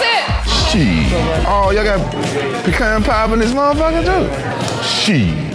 That's it. Shit. Oh, y'all got pecan pie in this motherfucker too? Shit.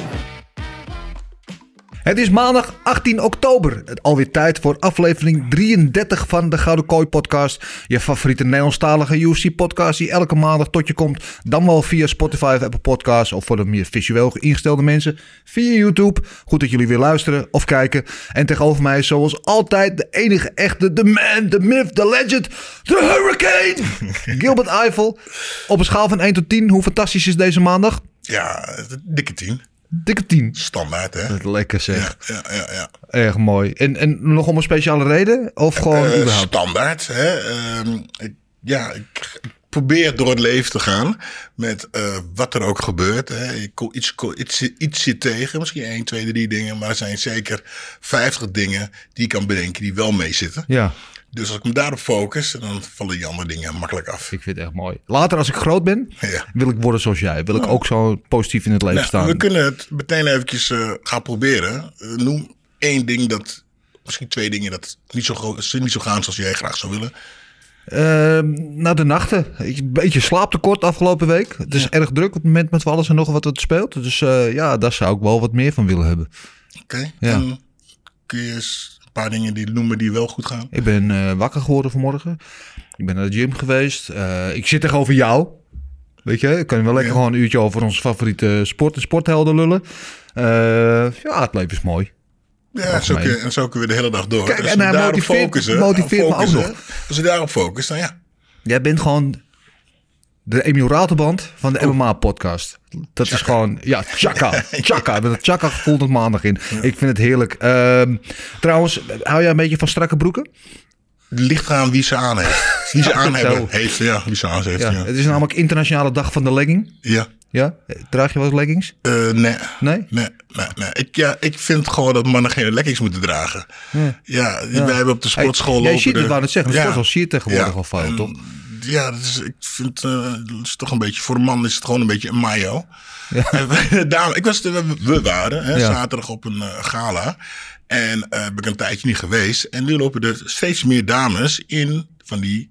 Het is maandag 18 oktober. Het alweer tijd voor aflevering 33 van de Gouden Kooi podcast. Je favoriete Nederlandstalige UFC podcast die elke maandag tot je komt. Dan wel via Spotify of Apple Podcasts of voor de meer visueel ingestelde mensen via YouTube. Goed dat jullie weer luisteren of kijken. En tegenover mij is zoals altijd de enige echte, de man, de myth, de legend, de hurricane. Gilbert Eiffel. Op een schaal van 1 tot 10, hoe fantastisch is deze maandag? Ja, dikke tien. Dikke 10. Standaard, hè? Lekker zeg. Ja, ja, ja. Erg mooi. En, en nog om een speciale reden? Of gewoon Eh, überhaupt? standaard, hè? Ehm, ik, ja, ik probeer door het leven te gaan met eh, wat er ook gebeurt. Hè. Ik kom iets, iets, iets zit tegen, misschien 1, 2, 3 dingen, maar er zijn zeker 50 dingen die ik kan bedenken die wel meezitten. Ja, Dus als ik me daarop focus, dan vallen die andere dingen makkelijk af. ik vind het echt mooi. Later als ik groot ben, Ja. wil ik worden zoals jij. Wil ik ook zo positief in het leven Nou, staan. we kunnen het meteen eventjes eh, gaan proberen. Eh, noem één ding dat, misschien twee dingen dat niet zo, niet zo gaan zoals jij graag zou willen. Ehm, na de nachten. Ik- Een beetje slaaptekort afgelopen week. Het is erg druk op het moment met alles en nog wat het speelt. Dus eh, ja, daar zou ik wel wat meer van willen hebben. Oké, Ja. dan kun je eens een paar dingen die noemen die wel goed gaan. Ik ben eh, wakker geworden vanmorgen. Ik ben naar de gym geweest. Eh, ik zit tegenover jou. Weet je, ik kan wel lekker Ja. gewoon een uurtje over onze favoriete sport en sporthelden lullen. Eh, ja, het leven is mooi. Ja, zo kun, je- en zo kunnen we de hele dag door. Kijk, Als en we hij daarop motiveert- focussen, motiveert me ook nog. Als we daarop focussen, dan ja. Jij bent gewoon de Emiel Raterband van de MMA-podcast. Dat is gewoon, ja, chaka. Chaka. Met het chaka gevoel tot maandag in. Ik vind het heerlijk. Ehm, trouwens, hou jij een beetje van strakke broeken? Ligt aan wie ze aan heeft. Wie ze aan hebben, heeft, ja. Wie ze aan heeft, Ja. ja. Het is namelijk internationale dag van de legging. Ja. Ja? Draag je wel eens leggings? Eh, nee. Nee? Nee, nee, nee. Ik, ja, ik vind gewoon dat mannen geen leggings moeten dragen. Ja, wij hebben op de sportschool Hey, jij ziet het, de- wou net zeggen. De Ja. sportschool zie je tegenwoordig Ja. al veel, En, toch? Ja, dat is, ik vind eh, dat is toch een beetje... Voor een man is het gewoon een beetje een mayo. Daarom- ik was, we, waren hè, Ja. zaterdag op een eh, gala. En eh ben ik een tijdje niet geweest. En nu lopen er steeds meer dames in van die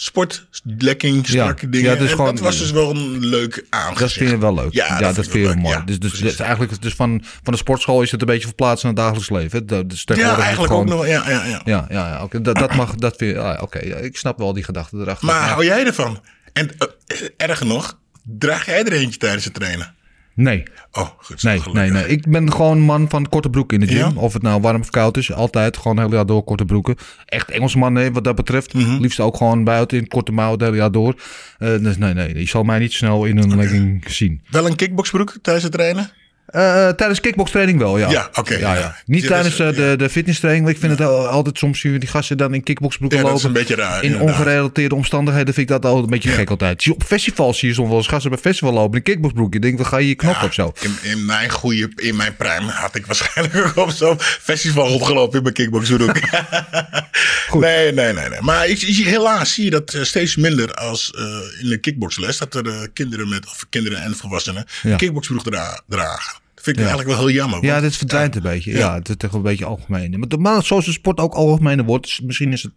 sportlekking, strakke Ja. dingen. Ja, het is en gewoon- dat was dus wel een leuk aangezicht. Dat vind je wel leuk. Ja, dat, vind je wel mooi. ja, dus dus, precies. dus eigenlijk dus van, van de sportschool is het een beetje verplaatst naar het dagelijks leven. Dat- Dus Ja, is eigenlijk ook nog. Ja, ja, ja. Ja, ja. Dat, dat mag, dat vind je, ah, oké. ik snap wel die gedachte erachter. Maar hou jij ervan? En eh, erger nog, draag jij er eentje tijdens het trainen? Nee, Oh, goed. nee, nee, nee. Ik ben gewoon een man van korte broek in de gym. Ja? Of het nou warm of koud is. Altijd gewoon het hele jaar door korte broeken. Echt Engelsman nee, wat dat betreft. Mhm. Liefst ook gewoon buiten in korte mouw het hele jaar door. Eh, dus nee, nee. Je zal mij niet snel in een legging zien. Wel een kickboxbroek tijdens het trainen? Eh, tijdens kickbokstraining wel, ja. Ja, oké, ja, ja. ja. Niet Ja, tijdens dus, eh, de, de fitnesstraining. want Ik vind het al- altijd soms die gasten dan in kickboxbroeken Ja, dat lopen. is een beetje raar, In ongerelateerde omstandigheden vind ik dat altijd een beetje gek altijd. Op festivals zie je soms wel eens gasten bij festival lopen in een kickboxbroek. Je denkt, dan ga je je knop of zo. In, in mijn goede, in mijn prime had ik waarschijnlijk ook op zo'n festival rondgelopen in mijn kickboxbroek. nee, nee, nee, nee. Maar ik, ik- helaas zie je dat steeds minder als in de kickboxles. Dat er kinderen met, of kinderen en volwassenen, kickboxbroek dra- dragen. Vind ik eigenlijk wel heel jammer. Ja, dit verdwijnt een beetje. Ja, het is toch een beetje algemeen. Maar, zoals de sport ook algemeen wordt, is- misschien is het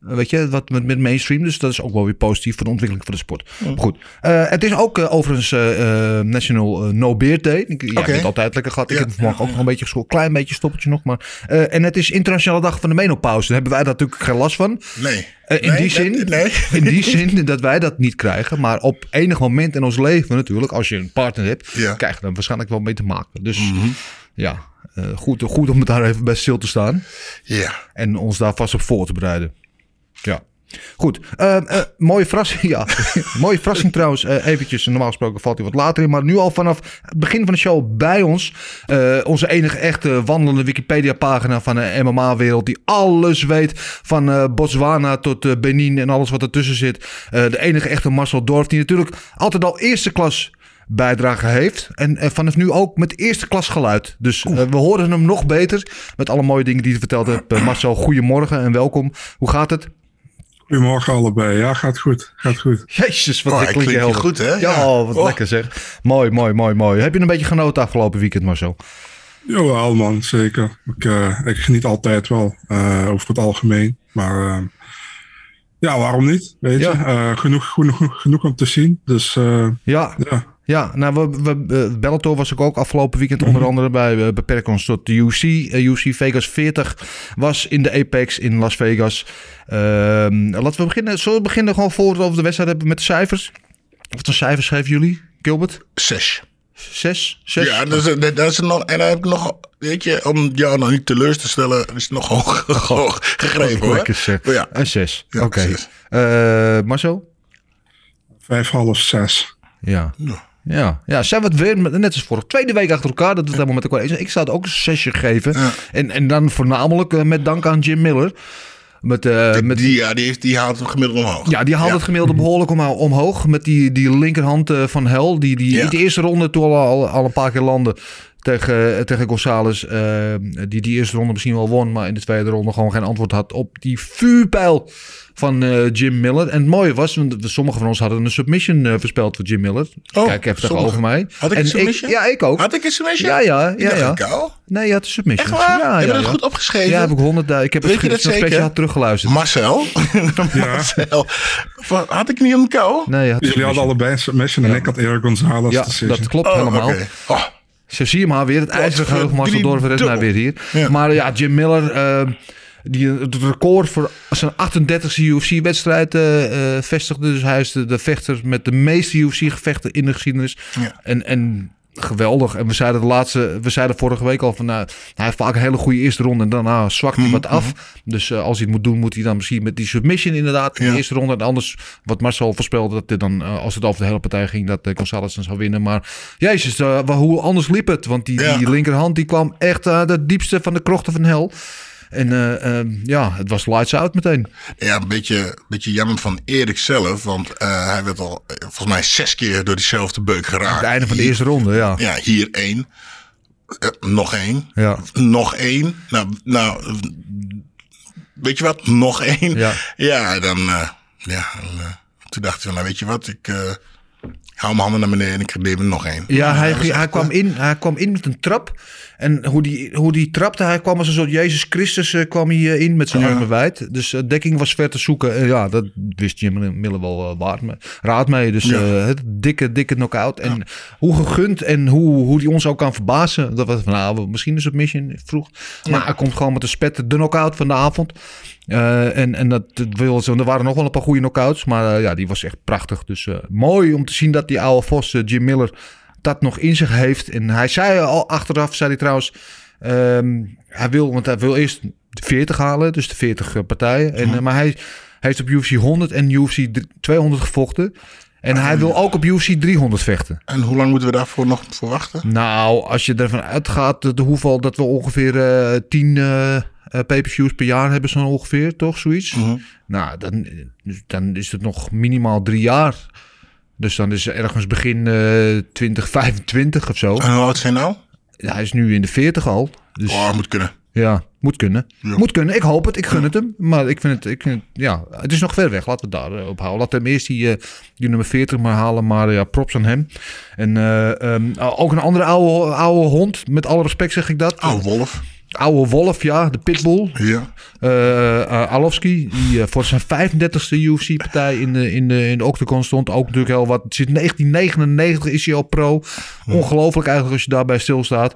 Weet je, wat met, met mainstream. Dus dat is ook wel weer positief voor de ontwikkeling van de sport. Goed. Eh, het is ook eh, overigens eh, National No Beer Day. Ik, ja, heb het altijd lekker gehad. Ik Ja. heb vanmorgen ook nog een beetje geschoten. Klein beetje stoppeltje nog. Maar, en het is internationale dag van de menopauze. Daar hebben wij natuurlijk geen last van. Nee. In, Nee, die zin, nee. in die zin dat wij dat niet krijgen. Maar op enig moment in ons leven natuurlijk, als je een partner hebt, Ja. Mhm. krijg je er waarschijnlijk wel mee te maken. Dus ja, eh, goed, goed om het daar even bij stil te staan. Ja. En ons daar vast op voor te bereiden. Ja. Goed, Eh, eh, mooie verrassing. Ja, mooie verrassing trouwens. Eh, eventjes, normaal gesproken valt hij wat later in. Maar nu al vanaf het begin van de show bij ons. onze enige echte wandelende Wikipedia-pagina van de MMA-wereld. Die alles weet. Van Botswana tot Benin en alles wat ertussen zit. De enige echte Marcel Dorf. Die natuurlijk altijd al eerste klas bijdrage heeft. En vanaf nu ook met eerste klas geluid. Dus we horen hem nog beter. Met alle mooie dingen die hij verteld heeft. Marcel, goedemorgen en welkom. Hoe gaat het? Goedemorgen allebei. Ja, gaat goed. Gaat goed. Jezus, wat Oh, klink je klinkt helder. goed, hè? Ja, Ja. oh, wat Oh. lekker zeg. Mooi, mooi, mooi, mooi. Heb je een beetje genoten afgelopen weekend, Marcel? Jawel, man. Zeker. Ik, eh, ik geniet altijd wel. eh, over het algemeen. Maar eh, ja, waarom niet? Weet Ja. je? Eh, genoeg, genoeg, genoeg om te zien. Dus eh, Ja, ja. Ja nou, we, we, eh, Bellator was ik ook afgelopen weekend onder andere bij. We beperken ons tot de UC. Eh, UC Vegas 40 was in de Apex in Las Vegas. Ehm, laten we beginnen. Zullen we beginnen gewoon voor we over de wedstrijd hebben met de cijfers? Wat voor cijfers geven jullie, Gilbert? Zes. Zes? Zes? Ja, dat is, dat is nog, en dan heb ik nog, weet je, om jou nog niet teleur te stellen, is het nog hoog, hoog gegrepen hoor. Lekker ja, Een zes. Ja, Oké. Eh, Marcel? Vijf, half, zes. Ja. Ja. Ja, ja, zijn we het weer, met- net als vorige tweede week achter elkaar, dat we het helemaal met elkaar eens. Ik zou het ook een zesje geven. Ja. En, en dan voornamelijk eh, met dank aan Jim Miller. Met, eh, die, met, die, ja, die, heeft, die haalt hem gemiddeld omhoog. ja, die haalde het gemiddelde behoorlijk om, omhoog. Met die, die linkerhand eh, van Hel. Die, die Ja. de eerste ronde toen al, al, al een paar keer landde tegen, eh, tegen González. eh, die die eerste ronde misschien wel won. Maar in de tweede ronde gewoon geen antwoord had op die vuurpijl van eh, Jim Miller. En het mooie was, want sommigen van ons hadden een submission eh, voorspeld voor Jim Miller. Oh, Kijk even sommigen. over mij. Had ik en een submission? ja, ik ook. Had ik een submission? Ja, ja, ja, ja. een kou. Nee, je had een submission. Echt waar? Ja, heb je ja, dat ja. goed opgeschreven? Ja, heb ik honderd. Ik heb Weet het je dat speciaal teruggeluisterd. Marcel? Marcel. Had ik niet een kou? Nee, je had Jullie hadden allebei een submission en ik had Eric Gonzalez Ja, decision. dat klopt Oh, helemaal. Oh, Zo zie je maar weer. Het ijzeren geheugen Marcel drie Dorver is nou weer hier. Ja. Maar ja, Jim Miller... eh, die het record voor zijn 38e UFC-wedstrijd eh, eh, vestigde. Dus hij is de, de vechter met de meeste UFC-gevechten in de geschiedenis. Ja. En, en geweldig. En we zeiden de laatste, we zeiden vorige week al van, nou, hij heeft vaak een hele goede eerste ronde en daarna zwakt Mhm, hij wat af. Dus eh, als hij het moet doen, moet hij dan misschien met die submission inderdaad in Ja. de eerste ronde. En anders, wat Marcel voorspelde, dat hij dan, eh, als het over de hele partij ging, dat uh, González dan zou winnen. Maar jezus, hoe anders liep het? Want die, Ja. die linkerhand, die kwam echt uit het diepste van de krochten van hel. En eh, eh, ja, het was lights out meteen. Ja, een beetje, beetje jammer van Erik zelf. Want eh, hij werd al eh, volgens mij zes keer door diezelfde beuk geraakt. Het einde van de Hier- eerste ronde, ja. Ja, hier één. Nog één. Ja. Nog één. Nou, nou, weet je wat? Nog één. Ja. Ja, dan, ja, en, toen dacht hij van, nou weet je wat, ik hou mijn handen naar beneden en ik neem er nog één. Ja, hij, hij, kwam eh, in, hij kwam in met een trap. En hoe die, hoe die trapte, hij kwam als een soort Jezus Christus eh, kwam hij eh, in met zijn armen wijd. Dus eh, dekking was ver te zoeken. En ja, dat wist Jim Miller wel waard me, raad mee. Dus Ja. het dikke, dikke knockout. En hoe gegund en hoe, hoe die ons ook kan verbazen. Dat was van, nou, misschien een submission vroeg. Maar hij komt gewoon met de spet, de knockout van de avond. Eh, en, en dat wil zo. Er waren nog wel een paar goede knockouts. Maar eh, ja, die was echt prachtig. Dus eh, mooi om te zien dat die oude Vos, Jim Miller, dat nog in zich heeft. En hij zei al achteraf, zei hij trouwens. ehm, hij wil, want hij wil eerst de 40 halen, dus de 40 eh, partijen. En, maar hij, hij heeft op UFC 100 en UFC 200 gevochten. En hij wil ook op UFC 300 vechten. En hoe lang moeten we daarvoor nog verwachten? Nou, als je ervan uitgaat de, hoeveel dat we ongeveer eh 10 eh eh, pay-per-views per jaar hebben, zo ongeveer, toch? Zoiets. Mhm. Nou, dan, dan is het nog minimaal drie jaar. Dus dan is ergens begin eh 2025 of zo. En hoe oud zijn nou? Hij is nu in de 40 al. Dus Oh, moet kunnen. ja, moet kunnen. Ja. Moet kunnen. Ik hoop het. Ik gun het hem. Maar ik vind het, ik vind het, ja, het is nog ver weg. Laten we het daar eh, op houden. Laten we hem eerst die, eh, die nummer 40 maar halen. Maar eh, ja, props aan hem. En eh, ehm, ook een andere oude, oude hond. Met alle respect zeg ik dat. Oh, Wolf. Oude Wolf, ja, de Pitbull. Ja. Arlovski, die eh, voor zijn 35e UFC-partij in de, in, de, in de Octagon stond. Ook natuurlijk heel wat. Sinds 1999 is hij al pro. Ongelooflijk eigenlijk als je daarbij stilstaat.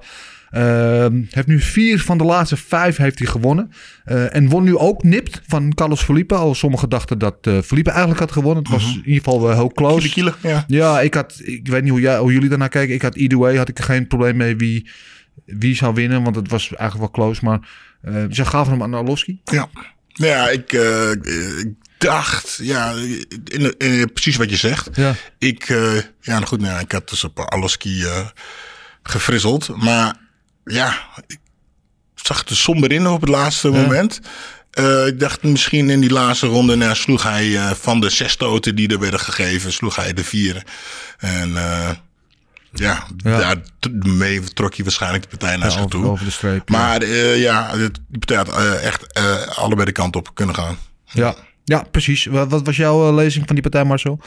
Ehm heeft nu vier van de laatste vijf heeft hij gewonnen. En won nu ook nipt van Carlos Felipe. Al sommigen dachten dat Felipe eigenlijk had gewonnen. Het was in ieder geval wel heel close. Kiele, kiele, ja. Ja, ik had, ik weet niet hoe, jij, hoe jullie daarnaar kijken. Ik had either way, had ik geen probleem mee wie, wie zou winnen. Want het was eigenlijk wel close. Maar eh ze gaven hem aan Arlovski. Ja, Nou ja ik, eh, ik dacht, ja, in, in- precies wat je zegt. Ja. Ik, eh, ja, nou goed, nou, ik had dus op Aloski eh gefrizzeld. Maar ja, ik zag het er somber in op het laatste moment. Ik dacht misschien in die laatste ronde nou, sloeg hij van de zes stoten die er werden gegeven, sloeg hij de vier. En eh, ja, Ja. daarmee trok hij waarschijnlijk de partij naar Ja, zich over- toe. over de streep, ja. Maar eh, ja, dit- die partij had eh, echt eh, allebei de kant op kunnen gaan. Ja, ja precies. Wat, wat was jouw lezing van die partij, Marcel?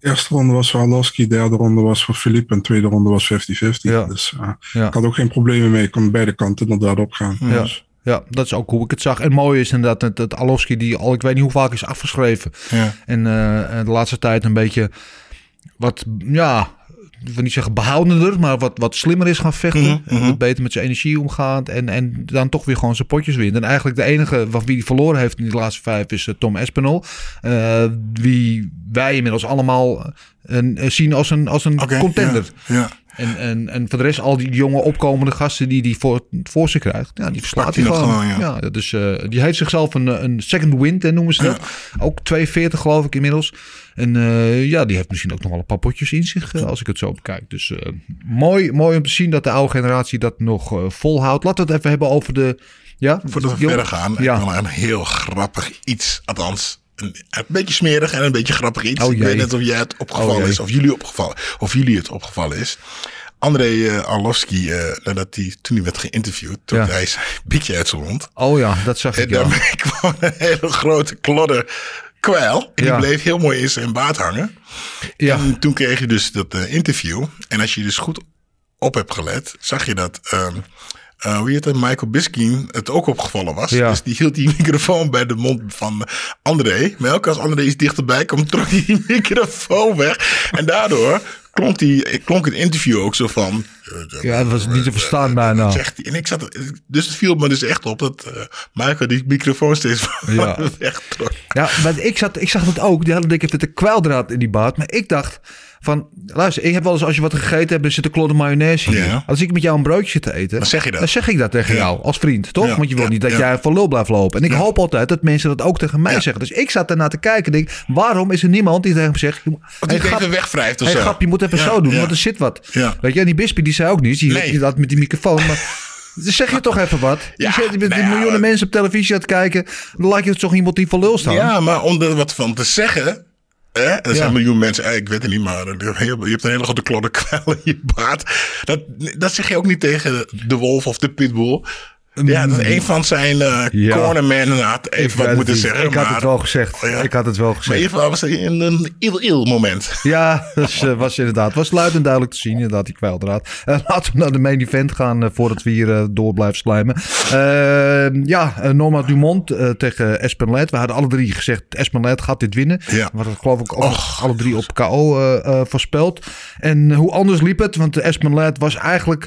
Eerste ronde was voor Arlovski, derde ronde was voor Philippe en tweede ronde was 50-50. Ja. Dus Ja. ik had ook geen problemen mee. Ik kon beide kanten inderdaad opgaan. Ja. Dus, Ja, dat is ook hoe ik het zag. En mooi is inderdaad dat, dat Alowski die al, ik weet niet hoe vaak is afgeschreven. Ja. En eh, de laatste tijd een beetje wat, ja, wil niet zeggen behoudender, maar wat, wat slimmer is gaan vechten. Mhm, En wat beter met zijn energie omgaat. En, en dan toch weer gewoon zijn potjes wint. En eigenlijk de enige van wie hij verloren heeft in die laatste vijf is eh, Tom Espinol. Eh, wie wij inmiddels allemaal eh, zien als een, als een contender. Ja, ja. En, en, en voor de rest, al die jonge opkomende gasten die die voor, voor zich krijgt, ja, die verslaat hij gewoon. gewoon, ja. ja. dus die heeft zichzelf een, een second wind, hè, noemen ze dat. Ook 240 geloof ik inmiddels. En eh, ja, die heeft misschien ook nog wel een paar potjes in zich, eh, als ik het zo bekijk. Dus mooi, mooi om te zien dat de oude generatie dat nog volhoudt. Laten we het even hebben over de... Ja, Voordat we verder gaan, Ja. ik wil een heel grappig iets. Althans, een, een beetje smerig en een beetje grappig iets. Oh, ik weet net of jij het opgevallen Oh, is, of jullie opgevallen, of jullie het opgevallen is. André Arlovski, eh, nadat hij, toen hij werd geïnterviewd, trok Ja. hij zijn bietje uit zijn mond. Oh ja, dat zag En ik ja. daarmee kwam een hele grote klodder kwijl. En Ja. die bleef heel mooi in zijn baard hangen. Ja. En toen kreeg je dus dat eh, interview. En als je dus goed op hebt gelet, zag je dat... ehm eh, hoe heet het? Michael Biskin het ook opgevallen was. Ja. Dus die hield die microfoon bij de mond van André. Maar elke als André iets dichterbij kwam, trok hij die microfoon weg. En daardoor klonk, die, klonk het interview ook zo van... Ja, het was niet te verstaan bijna. Zegt hij. En ik zat, dus het viel me dus echt op dat eh Michael die microfoon steeds van Ja. wegtrok. Ja, maar ik, zat, ik zag dat ook. Die hele dikke heeft een kwijldraad in die baard. Maar ik dacht van, luister, ik heb wel eens als je wat gegeten hebt, er zit een klodder mayonaise hier. Ja. Als ik met jou een broodje zit te eten, Dan zeg je dat. dan zeg ik dat tegen Ja. jou als vriend, toch? Ja, Want je wil ja, niet dat jij voor lul blijft lopen. En ik hoop altijd dat mensen dat ook tegen mij zeggen. Dus ik zat ernaar te kijken en denk, waarom is er niemand die tegen hem zegt, die hey, even wegwrijft of hey, zo. grap, je moet even zo doen, want er zit wat. Weet je, en die Bispie die zei ook niets. Die, Nee. had met die microfoon, maar... Dus zeg je toch even wat. Ja, je zit met nou ja, miljoenen mensen op televisie aan het kijken. Dan laat je het toch iemand die voor lul staan. Ja, maar om er wat van te zeggen. Hè? Er zijn Ja. miljoen mensen, eh, ik weet het niet, maar je hebt een hele grote klodder kwel in je baard. Dat, dat zeg je ook niet tegen de wolf of de pitbull. Ja, dat is een van zijn eh Ja. cornermen had even wat moeten niet. zeggen. Ik had het wel gezegd. Oh ja. Ik had het wel Maar in gezegd. ieder geval was het een, een il-il moment. Ja, dat was, was inderdaad. Was luid en duidelijk te zien, inderdaad, die kwijldraad. Eh, laten we naar de main event gaan, eh, voordat we hier eh, door blijven slijmen. Eh, ja, eh, Norma Dumont eh, tegen Espen Led. We hadden alle drie gezegd, Espen Led gaat dit winnen. Ja. We hadden geloof ik ook alle drie op KO eh, eh, voorspeld. En hoe anders liep het? Want Espen Led was eigenlijk...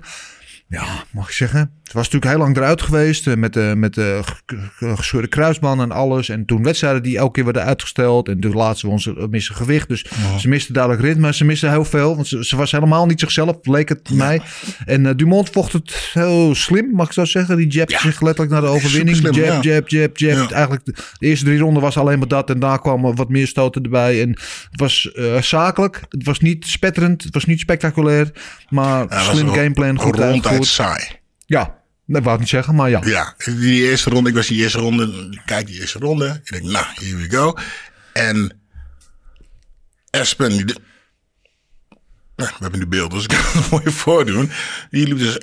Ja, mag ik zeggen. Het was natuurlijk heel lang eruit geweest. eh, Met de, met de g- gescheurde kruisband en alles. En toen wedstrijden die elke keer werden uitgesteld. En toen laatste won ze missen gewicht. Dus ze miste duidelijk ritme. Ze miste heel veel. Want ze, ze was helemaal niet zichzelf, leek het mij. En eh, Dumont vocht het heel slim, mag ik zo zeggen. Die jabte Ja. zich letterlijk naar de overwinning. Superslim, Jab, ja. jab, jab, jab. Ja. Eigenlijk de, de eerste drie ronden was alleen maar dat. En daar kwamen wat meer stoten erbij. En het was eh, zakelijk. Het was niet spetterend. Het was niet spectaculair. Maar slim gameplan, goed ronduit saai. Ja, dat wou ik niet zeggen, maar ja. Ja, die eerste ronde, ik was die eerste ronde, ik kijk die eerste ronde. Ik denk, nou, here we go. En Espen, die, de- nou, we hebben nu beeld, dus ik kan het mooi voordoen. Die liep dus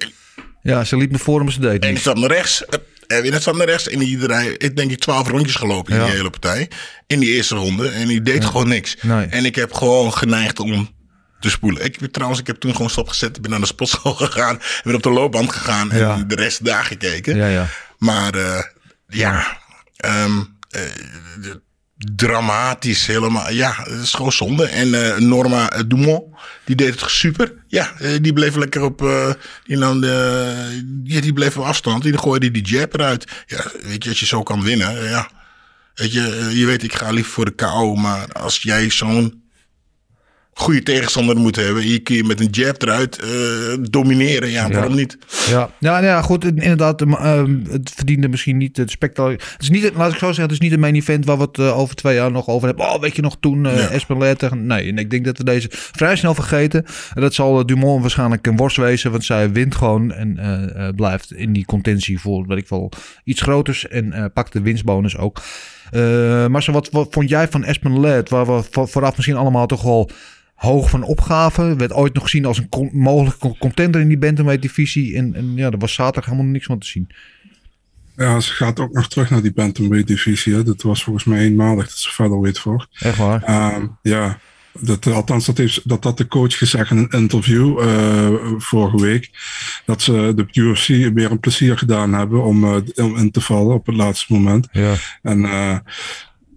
Ja, ze liep naar voren, maar ze deed En die niet. stap naar rechts. eh, Erwin het stap naar rechts. En die draai, ik denk ik twaalf rondjes gelopen in Ja. die hele partij. In die eerste ronde. En die deed gewoon niks. Nee. En ik heb gewoon geneigd om te spoelen. Ik trouwens, ik heb toen gewoon stopgezet. Ik ben naar de sportschool gegaan. Ik ben op de loopband gegaan en Ja. de rest daar gekeken. Ja, ja. Maar eh, ja, ehm, eh, dramatisch helemaal. Ja, het is gewoon zonde. En eh, Norma Dumont, die deed het super. Ja, die bleef lekker op, eh, die, nam de, ja, die bleef op afstand. Die gooide die jab eruit. Ja, weet je, als je zo kan winnen, ja. Weet je, je weet, ik ga liever voor de KO. Maar als jij zo'n goede tegenstander moet hebben. Hier kun je met een jab eruit eh, domineren. Ja, waarom niet? Ja, ja, nou ja goed. Inderdaad, eh, ehm, het verdiende misschien niet het spectaculair. Het is niet, laat ik zo zeggen, het is niet een main event waar we het eh, over twee jaar nog over hebben. Oh, weet je nog toen eh Ja. Espelet tegen... Nee, en ik denk dat we deze vrij snel vergeten. En dat zal eh, Dumont waarschijnlijk een worst wezen, want zij wint gewoon en eh, eh, blijft in die contentie voor, weet ik wel, iets groters en eh, pakt de winstbonus ook. Eh Marcel, wat, wat vond jij van Espelet, waar we vo- vooraf misschien allemaal toch wel hoog van opgaven. Werd ooit nog gezien als een con- mogelijke contender in die bantamweight divisie. En, en ja, er was zaterdag helemaal niks van te zien. Ja, ze gaat ook nog terug naar die bantamweight divisie. Hè. Dat was volgens mij eenmalig dat ze verder weet voor. Echt waar? Ehm, ja, dat, althans dat heeft dat had de coach gezegd in een interview eh, vorige week. Dat ze de UFC weer een plezier gedaan hebben om, eh, om in te vallen op het laatste moment. Ja. En eh,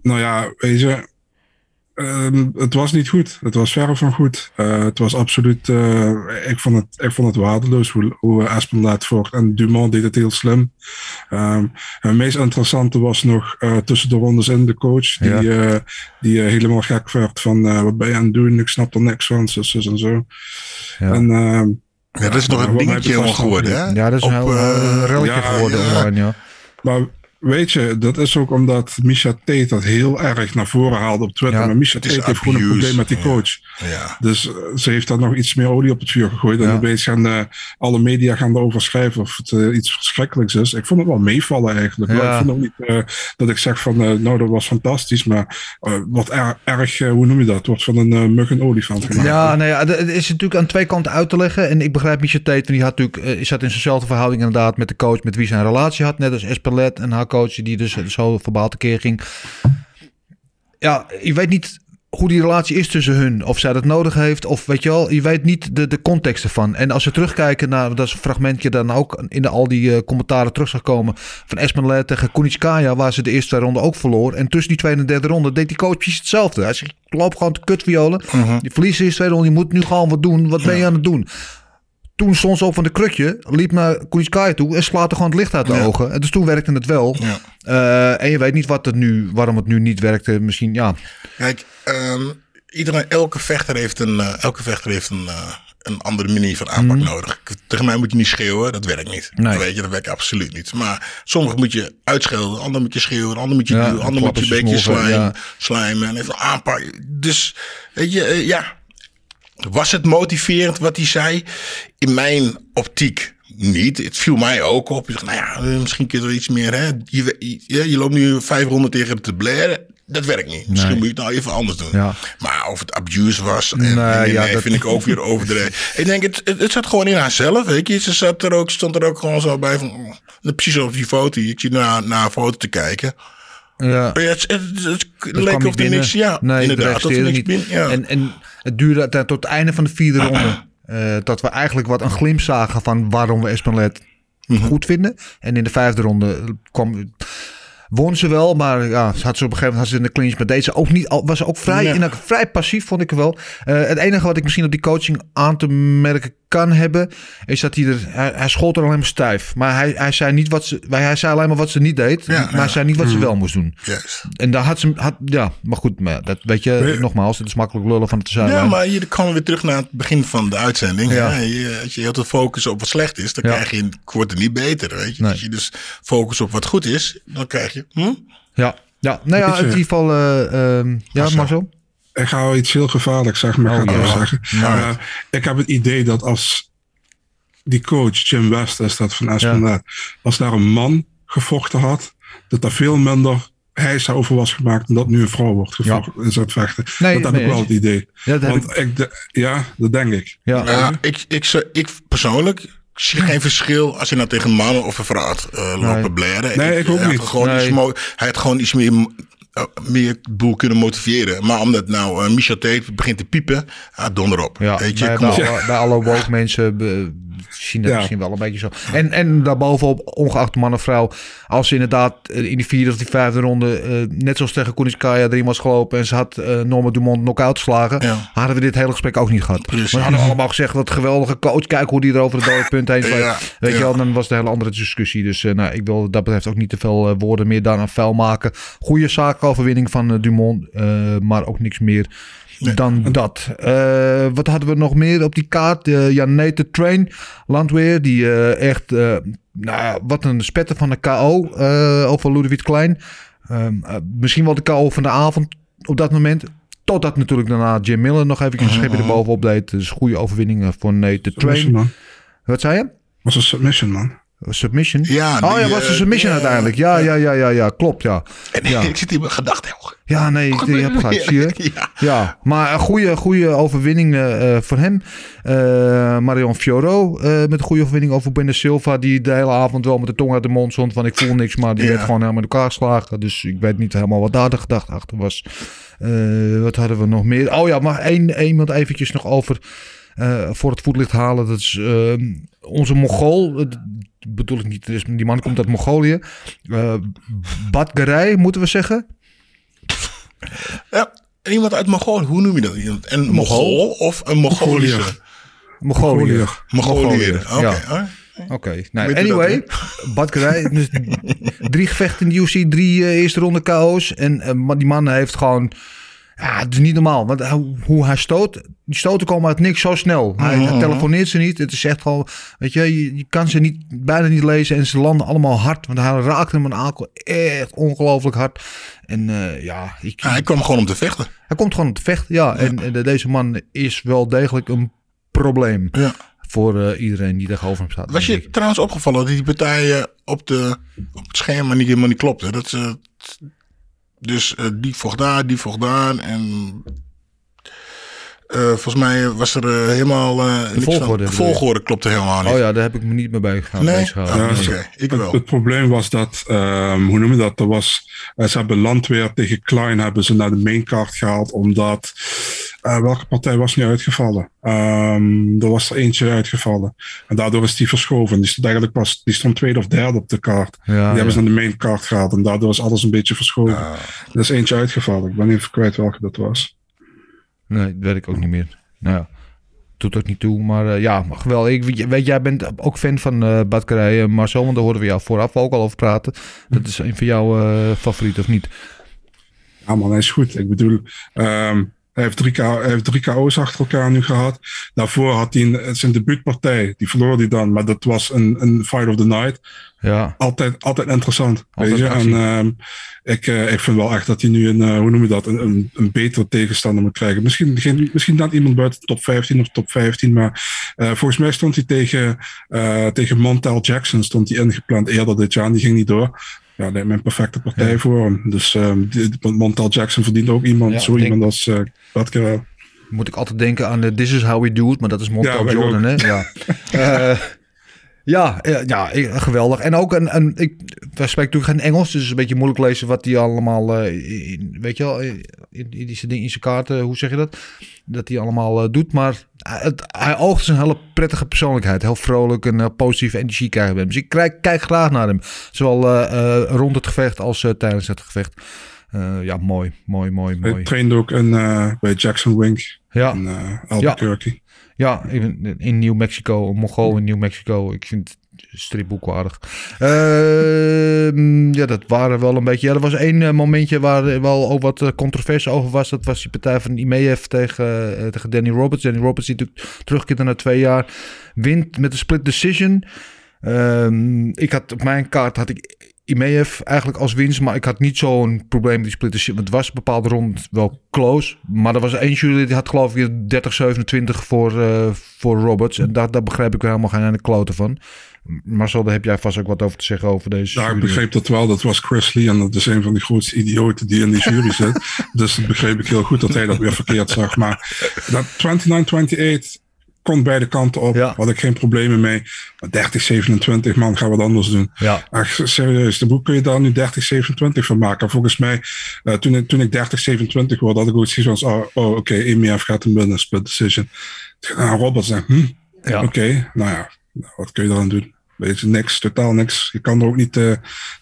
nou ja, weet je, ehm, het was niet goed. Het was verre van goed. Eh, het was absoluut, eh, ik, vond het, ik vond het waardeloos hoe, hoe Aspen laat voort. En Dumont deed het heel slim. Ehm, het meest interessante was nog eh, tussen de rondes in de coach. Die, Ja. eh, die eh, helemaal gek werd van eh, wat ben je aan het doen? Ik snap er niks van. Zus, zus en zo. Ja. En, ehm, Ja, dat is toch wat een dingetje geworden, hè? Ja, dat is een Op, heel eh, uh, relletje ja, geworden ja. online, ja. Maar weet je, dat is ook omdat Misha Tate dat heel erg naar voren haalde op Twitter. Ja, maar Misha Tate heeft gewoon een probleem met die coach. Ja. Dus eh, ze heeft daar nog iets meer olie op het vuur gegooid. En opeens gaan eh, alle media gaan erover schrijven of het eh, iets verschrikkelijks is. Ik vond het wel meevallen eigenlijk. Ik vond ook niet dat ik zeg van, nou dat was fantastisch. Maar wat er- erg, hoe noem je dat? Wordt van een mug een olifant gemaakt. Ja, nou ja, het is natuurlijk aan twee kanten uit te leggen. En ik begrijp Michel Tate, want die had natuurlijk, is zat in zijnzelfde verhouding inderdaad met de coach met wie zij een relatie had. Net als Espelet en haar coach, die dus zo verbaal tekeer ging. Ja, je weet niet hoe die relatie is tussen hun. Of zij dat nodig heeft. Of weet je wel, je weet niet de, de context ervan. En als we terugkijken naar, dat is een fragmentje dan ook in de, al die eh, commentaren terug zag komen. Van Espelet tegen Kunitskaya, waar ze de eerste twee ronden ook verloor. En tussen die tweede en derde ronde deed die coach precies hetzelfde. Hij zegt, loop gewoon te kutviolen. Je verliest de eerste tweede ronde, je moet nu gewoon wat doen. Wat ben je aan het doen? Toen stond ze op van de krukje, liep naar Kunitskaya toe en slaat er gewoon het licht uit de Ja. ogen. En dus toen werkte het wel. Ja. Eh, en je weet niet wat het nu, waarom het nu niet werkte. Misschien, ja. Kijk, ehm, iedereen, elke vechter heeft een, eh, elke vechter heeft een, eh, een andere manier van aanpak nodig. Tegen mij moet je niet schreeuwen, dat werkt niet. Mhm. Nee. Weet je, dat werkt absoluut niet. Maar sommige moet je uitschelden, ander moet je schreeuwen, ander moet je Ja, duwen, ander moet je een beetje slijmen, slijmen en even aanpakken. Dus, weet je, ja. Was het motiverend wat hij zei? In mijn optiek niet. Het viel mij ook op. Ik dacht, nou ja, eh, misschien kun je er iets meer. Hè? Je, je, je loopt nu 500 tegen te blaren. Dat werkt niet. Misschien Nee. moet je het nou even anders doen. Ja. Maar of het abuse was, en, Nee, nee, nee, ja, nee, dat- vind ik ook weer overdreven. ik denk, het, het, het zat gewoon in haarzelf. Weet je. Ze zat er ook, stond er ook gewoon zo bij van... oh, Precies op die foto. Ik zie naar, naar een foto te kijken. Ja. Maar ja, het, het, Dat leek of niet er niks... Ja, nee, inderdaad. Er niks binnen. Ja. En, en het duurde tot het einde van de vierde ronde. eh, dat we eigenlijk wat een glimp zagen van waarom we Espelet Mhm. goed vinden. En in de vijfde ronde kwam... Won ze wel, maar ja, ze had ze op een gegeven moment had ze in de clinch. Maar deed ze ook niet, al- was ook vrij, Nee. in, vrij passief, vond ik wel. Eh, het enige wat ik misschien op die coaching aan te merken kan hebben, is dat hij er, hij, hij schold er alleen maar stijf. Maar hij, hij zei niet wat ze, hij zei alleen maar wat ze niet deed, Ja, maar ja. hij zei niet wat ze wel moest doen. Juist. En daar had ze, had, ja, maar goed, maar dat weet je, nogmaals, het is makkelijk lullen van het zijn. Ja, maar hier komen we weer terug naar het begin van de uitzending. Ja. Je, als je heel te focussen op wat slecht is, dan Ja. krijg je, wordt het niet beter. Weet je? Nee. Als je dus focust op wat goed is, dan krijg je... Hm? Ja, ja, nou ja, in ieder geval, eh, ehm, ja, Marcel. Marcel. Ik ga wel iets heel gevaarlijks zeggen, maar ik Oh, ga het ja. wel zeggen. Eh, ik heb het idee dat als die coach, Jim West is dat van Espelet, als daar een man gevochten had, dat er veel minder hijs over was gemaakt en dat nu een vrouw wordt gevochten in zo'n vechten. Nee, dat heb ik wel het idee. Ja, dat heb Want ik, de- ja, dat denk ik. Ja, Ja, ik, ik, ik persoonlijk zie geen verschil als je nou tegen een man of een vrouw eh, lopen blaren. Nee, ik ook hij niet. Had gewoon Nee. iets hij had gewoon iets meer meer de boel kunnen motiveren. Maar omdat nou eh, Michel Tate begint te piepen, ah, donder op. Ja, Weet je, bij, op. alle, bij alle woke mensen be- dat Ja. misschien wel een beetje zo. En, en daarbovenop, ongeacht man of vrouw, als ze inderdaad eh, in die vierde of die vijfde ronde, eh, net zoals tegen Kuniskaya erin was gelopen en ze had eh Norma Dumont knock-out geslagen, Ja. hadden we dit hele gesprek ook niet gehad. Precies. We hadden allemaal gezegd, wat geweldige coach, kijk hoe die er over het dode punt heen. Ja, Weet je wel, dan was het een hele andere discussie. Dus nou, ik wil dat betreft ook niet te veel woorden meer daaraan vuil maken. Goede zaakoverwinning van Dumont, maar ook niks meer dan dat. Eh, wat hadden we nog meer op die kaart? Eh ja, Train, Landweer, die eh, echt, eh, nou wat een spetter van de KO over Ludovic Klein. Ehm, eh, misschien wel de KO van de avond op dat moment. Totdat natuurlijk daarna Jim Miller nog even een schepje erbovenop deed. Dus goede overwinning eh, voor Nate Submission, Train. Wat zei je? Was een submission, man. Submission? Ja, oh die, ja, was een eh, submission uiteindelijk. Ja, ja, ja, ja, ja, klopt, ja. En Ja. ik zit hier met gedachten. Ja, nee, ik, je hebt gelijk, zie je? Ja. Ja, maar een goede, goede overwinning eh, voor hem. Eh, Marion Fioro met een goede overwinning over Benne Silva. Die de hele avond wel met de tong uit de mond stond van ik voel niks. Maar die Ja. werd gewoon helemaal in elkaar geslagen. Dus ik weet niet helemaal wat daar de gedachte achter was. Wat hadden we nog meer? Oh ja, maar één, iemand eventjes nog over eh, voor het voetlicht halen. Dat is eh, onze Mongool. Dat bedoel ik niet. Dus die man komt uit Mongolië. Eh Badgerij, moeten we zeggen. Ja, en iemand uit Mongool, hoe noem je dat? Iemand- Een Mongool of een Mongolische? Mongolië. Mongolië. Oké. Ja. Oké, nou, anyway, Badkerij, dus drie gevechten in de UFC, drie eh, eerste ronde KO's. En eh, maar die man heeft gewoon, ja, het is niet normaal. Want hij- hoe hij stoot, die stoten komen uit niks zo snel. Hij, Mhm. hij telefoneert ze niet, het is echt gewoon, weet je, je, je kan ze niet, bijna niet lezen. En ze landen allemaal hard, want hij raakt hem een aankel echt ongelooflijk hard. En eh, ja, ik, Ja, hij kwam gewoon om te vechten. hij komt gewoon om te vechten, ja. En, en deze man is wel degelijk een probleem. Ja. Voor eh, iedereen die tegenover hem staat. Was je trouwens opgevallen dat die partijen op, de, op het schema niet helemaal niet klopten? Dat ze, dus eh, die vocht daar, die vocht daar. En eh, volgens mij was er eh, helemaal... eh, volgorde de volgorde klopte helemaal niet. Oh ja, daar heb ik me niet meer bij gegaan. Nee? bezig gehouden. Ah. Ik het, wel. het probleem was dat, ehm, hoe noem je dat? Er was, ze hebben Landweer tegen Klein hebben ze naar de maincard gehaald, omdat eh, welke partij was niet uitgevallen? Ehm, er was er eentje uitgevallen. En daardoor is die verschoven. Die stond eigenlijk pas, die stond tweede of derde op de kaart. Ja, die ja. hebben ze naar de maincard gehaald en daardoor is alles een beetje verschoven. Er is eentje uitgevallen. Ik ben even kwijt welke dat was. Nee, dat weet ik ook niet meer. Nou ja, doet ook niet toe. Maar eh, ja, maar geweldig. Ik, weet- jij bent ook fan van Badkerij, eh, Marcel. Want daar hoorden we jou vooraf ook al over praten. Dat is een van jouw favorieten, of niet? Ja, man, hij is goed. Ik bedoel, ehm, hij, heeft drie K- hij heeft drie KO's achter elkaar nu gehad. Daarvoor had hij een, zijn debuutpartij. Die verloor hij dan, maar dat was een, een fight of the night. Ja, Altijd, altijd interessant. Altijd weet je? En ehm, ik, eh, ik vind wel echt dat hij nu een, eh, hoe noem je dat, een, een, een betere tegenstander moet krijgen. Misschien, geen, misschien dan iemand buiten de top 15 of top 15, maar eh, volgens mij stond hij tegen, eh, tegen Montel Jackson stond hij ingepland eerder dit jaar en die ging niet door. Ja, me een perfecte partij voor hem. Dus ehm die, want Montel Jackson verdient ook iemand, Ja, zo denk- iemand als uh, Badkerij. moet ik altijd denken aan de This is how we do it. Maar dat is wij Jordan, hè? Ja. Ja, eh, ja, eh, geweldig. En ook een, een ik, wij spreken natuurlijk geen Engels, dus het is een beetje moeilijk lezen wat hij allemaal, eh, in, weet je wel, in, in, in zijn kaarten, hoe zeg je dat? Dat hij allemaal doet. Maar het, hij oogt een hele prettige persoonlijkheid. Heel vrolijk en positieve energie krijgen we hem. Dus ik kijk, kijk graag naar hem. Zowel rond het gevecht als tijdens het gevecht. Ja, mooi, mooi, mooi, Hij mooi. trainde ook eh, bij Jackson Wink Ja. in Albuquerque. Ja, in, in New Mexico, een Mongool in New Mexico. Ik vind het stripboekwaardig. Uh, ja, dat waren wel een beetje. Ja, er was één uh, momentje waar er wel ook wat uh, controverse over was. Dat was die partij van Imeev tegen, uh, tegen Danny Roberts. Danny Roberts die terugkeert na twee jaar. Wint met een split decision. Uh, ik had op mijn kaart had ik Imeev eigenlijk als winst. Maar ik had niet zo'n probleem met die split decision. Het was een bepaalde rond wel close. Maar er was één jury die had geloof ik 30-27 voor, uh, voor Roberts. En daar, daar begrijp ik helemaal geen ene kloten van. Marcel, daar heb jij vast ook wat over te zeggen over deze Ja, ik begreep dat wel. Dat was Chris Lee en dat is een van de grootste idioten die in die jury zit. dus dat begreep ik heel goed dat hij dat weer verkeerd zag. Maar dat 29-28 kon beide kanten op. Ja. Had ik geen problemen mee. Maar 30, 27, man, ga wat anders doen. Ja. Ach, serieus, de boek kun je daar nu 30, 27 van maken. Volgens mij, eh, toen, ik, toen ik 30, 27 word, had ik ook zoiets van, oh, oh oké, EMF gaat een binnen split decision. Nou, Robert zegt, hm, Ja. oké, nou ja, nou, wat kun je eraan doen? Weet je, niks, totaal niks. Je kan er ook niet eh,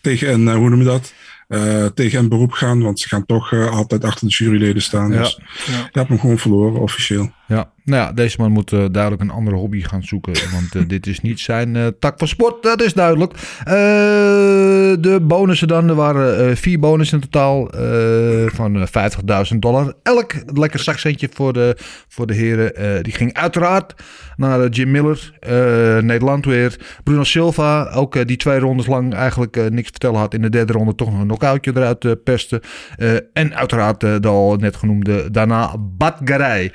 tegen in, eh, hoe noem je dat? Eh, tegen in beroep gaan, want ze gaan toch altijd achter de juryleden staan. Ja. Dus je hebt hem gewoon verloren, officieel. Ja, nou ja, deze man moet eh, duidelijk een andere hobby gaan zoeken. Want eh, dit is niet zijn eh, tak van sport, dat is duidelijk. De bonussen dan, er waren vier bonussen in totaal van eh, 50.000 dollar. Elk lekker zakcentje voor de, voor de heren. Die ging uiteraard naar Jim Miller, Nederland weer. Bruno Silva, ook die twee rondes lang eigenlijk niks te vertellen had. In de derde ronde toch nog een knockoutje eruit perste. Eh, en uiteraard de al net genoemde daarna Badgarij.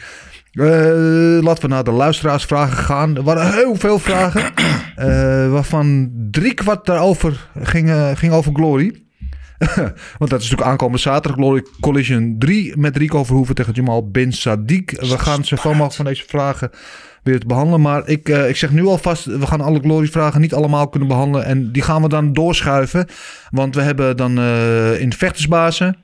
Eh, laten we naar de luisteraarsvragen gaan. Er waren heel veel vragen. eh, waarvan drie kwart daarover ging, eh, ging over Glory. Want dat is natuurlijk aankomende zaterdag. Glory Collision 3 met Rico Verhoeven tegen Jamal Bin Sadiq. We gaan zoveel mogelijk van deze vragen weer te behandelen. Maar ik, eh, ik zeg nu alvast, we gaan alle Glory vragen niet allemaal kunnen behandelen. En die gaan we dan doorschuiven. Want we hebben dan in vechtersbazen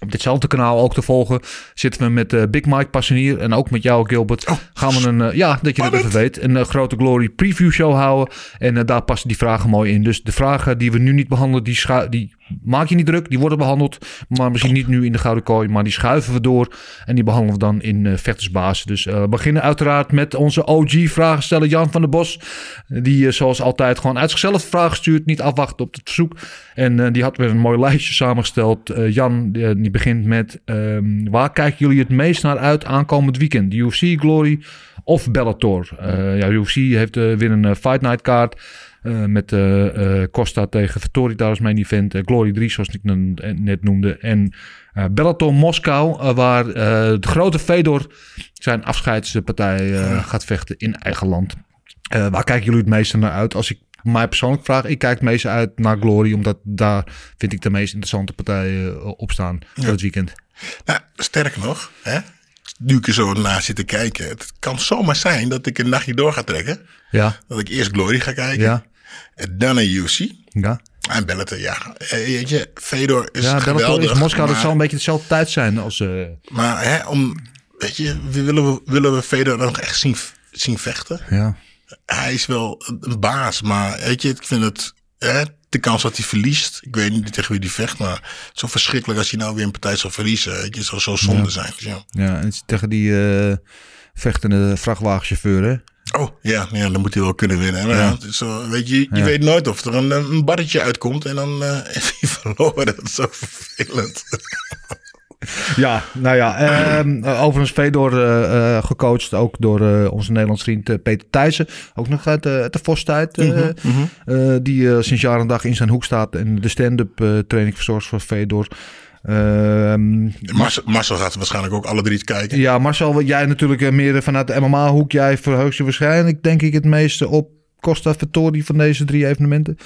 op ditzelfde kanaal ook te volgen zitten we met eh, Big Mike Passenier en ook met jou Gilbert. gaan we een, eh, ja, dat je het even weet, een eh, grote Glory preview show houden. En daar passen die vragen mooi in. Dus de vragen die we nu niet behandelen, die, die maak je niet druk. Die worden behandeld, maar misschien niet nu in de Gouden Kooi. Maar die schuiven we door en die behandelen we dan in vechtersbasis. Dus eh, we beginnen uiteraard met onze OG-vragensteller Jan van der Bos. Die eh, zoals altijd gewoon uit zichzelf vragen stuurt. Niet afwachten op het verzoek. En die had weer een mooi lijstje samengesteld. Jan, die, begint met... ehm, waar kijken jullie het meest naar uit aankomend weekend? UFC, Glory of Bellator? Ja, UFC heeft weer een Fight Night kaart. Eh, met eh, eh, Costa tegen Vittori als main event. Glory 3, zoals ik net noemde. En Bellator Moskou, waar de grote Fedor zijn afscheidspartij gaat vechten in eigen land. Waar kijken jullie het meeste naar uit? Als ik mij persoonlijk vraag, ik kijk het meeste uit naar Glory, omdat daar vind ik de meest interessante partijen op staan voor het weekend. Nou, sterker nog, hè, nu ik er zo naar zit te kijken. Het kan zomaar zijn dat ik een nachtje door ga trekken. Ja, Dat ik eerst Glory ga kijken. ja, En dan een UC. ja. En Bellator, ja. Eh, Weet je, Fedor is Ja, Bellator geweldig. is Moskou, dat maar, zal een beetje dezelfde tijd zijn als... eh, Maar hè, om, weet je, willen, we, willen we Fedor nog echt zien, zien vechten? ja. Hij is wel een, baas, maar weet je, ik vind het... Hè, de kans dat hij verliest, ik weet niet tegen wie hij vecht, maar zo verschrikkelijk als hij nou weer een partij zou verliezen. Weet je, het zou zo zonde zijn. Dus ja. Ja, en het is tegen die eh, vechtende vrachtwagenchauffeur, hè? Oh, ja, ja, dan moet hij wel kunnen winnen. Maar ja. het is zo, weet je, je Ja. weet nooit of er een, een barretje uitkomt en dan eh heeft hij verloren. Dat is zo vervelend. Ja, nou ja. ehm, eh, overigens Fedor eh, eh, gecoacht ook door eh, onze Nederlands vriend eh, Peter Thijssen. Ook nog uit, eh, uit de Vos-tijd. eh, eh, die eh, sinds jaar en dag in zijn hoek staat en de stand-up eh, training verzorgt voor Fedor. Ehm, Marcel, Marcel gaat waarschijnlijk ook alle drie kijken. ja, Marcel, jij natuurlijk eh, meer vanuit de MMA-hoek. Jij verheugt je waarschijnlijk, denk ik, het meeste op Costa Vittori van deze drie evenementen.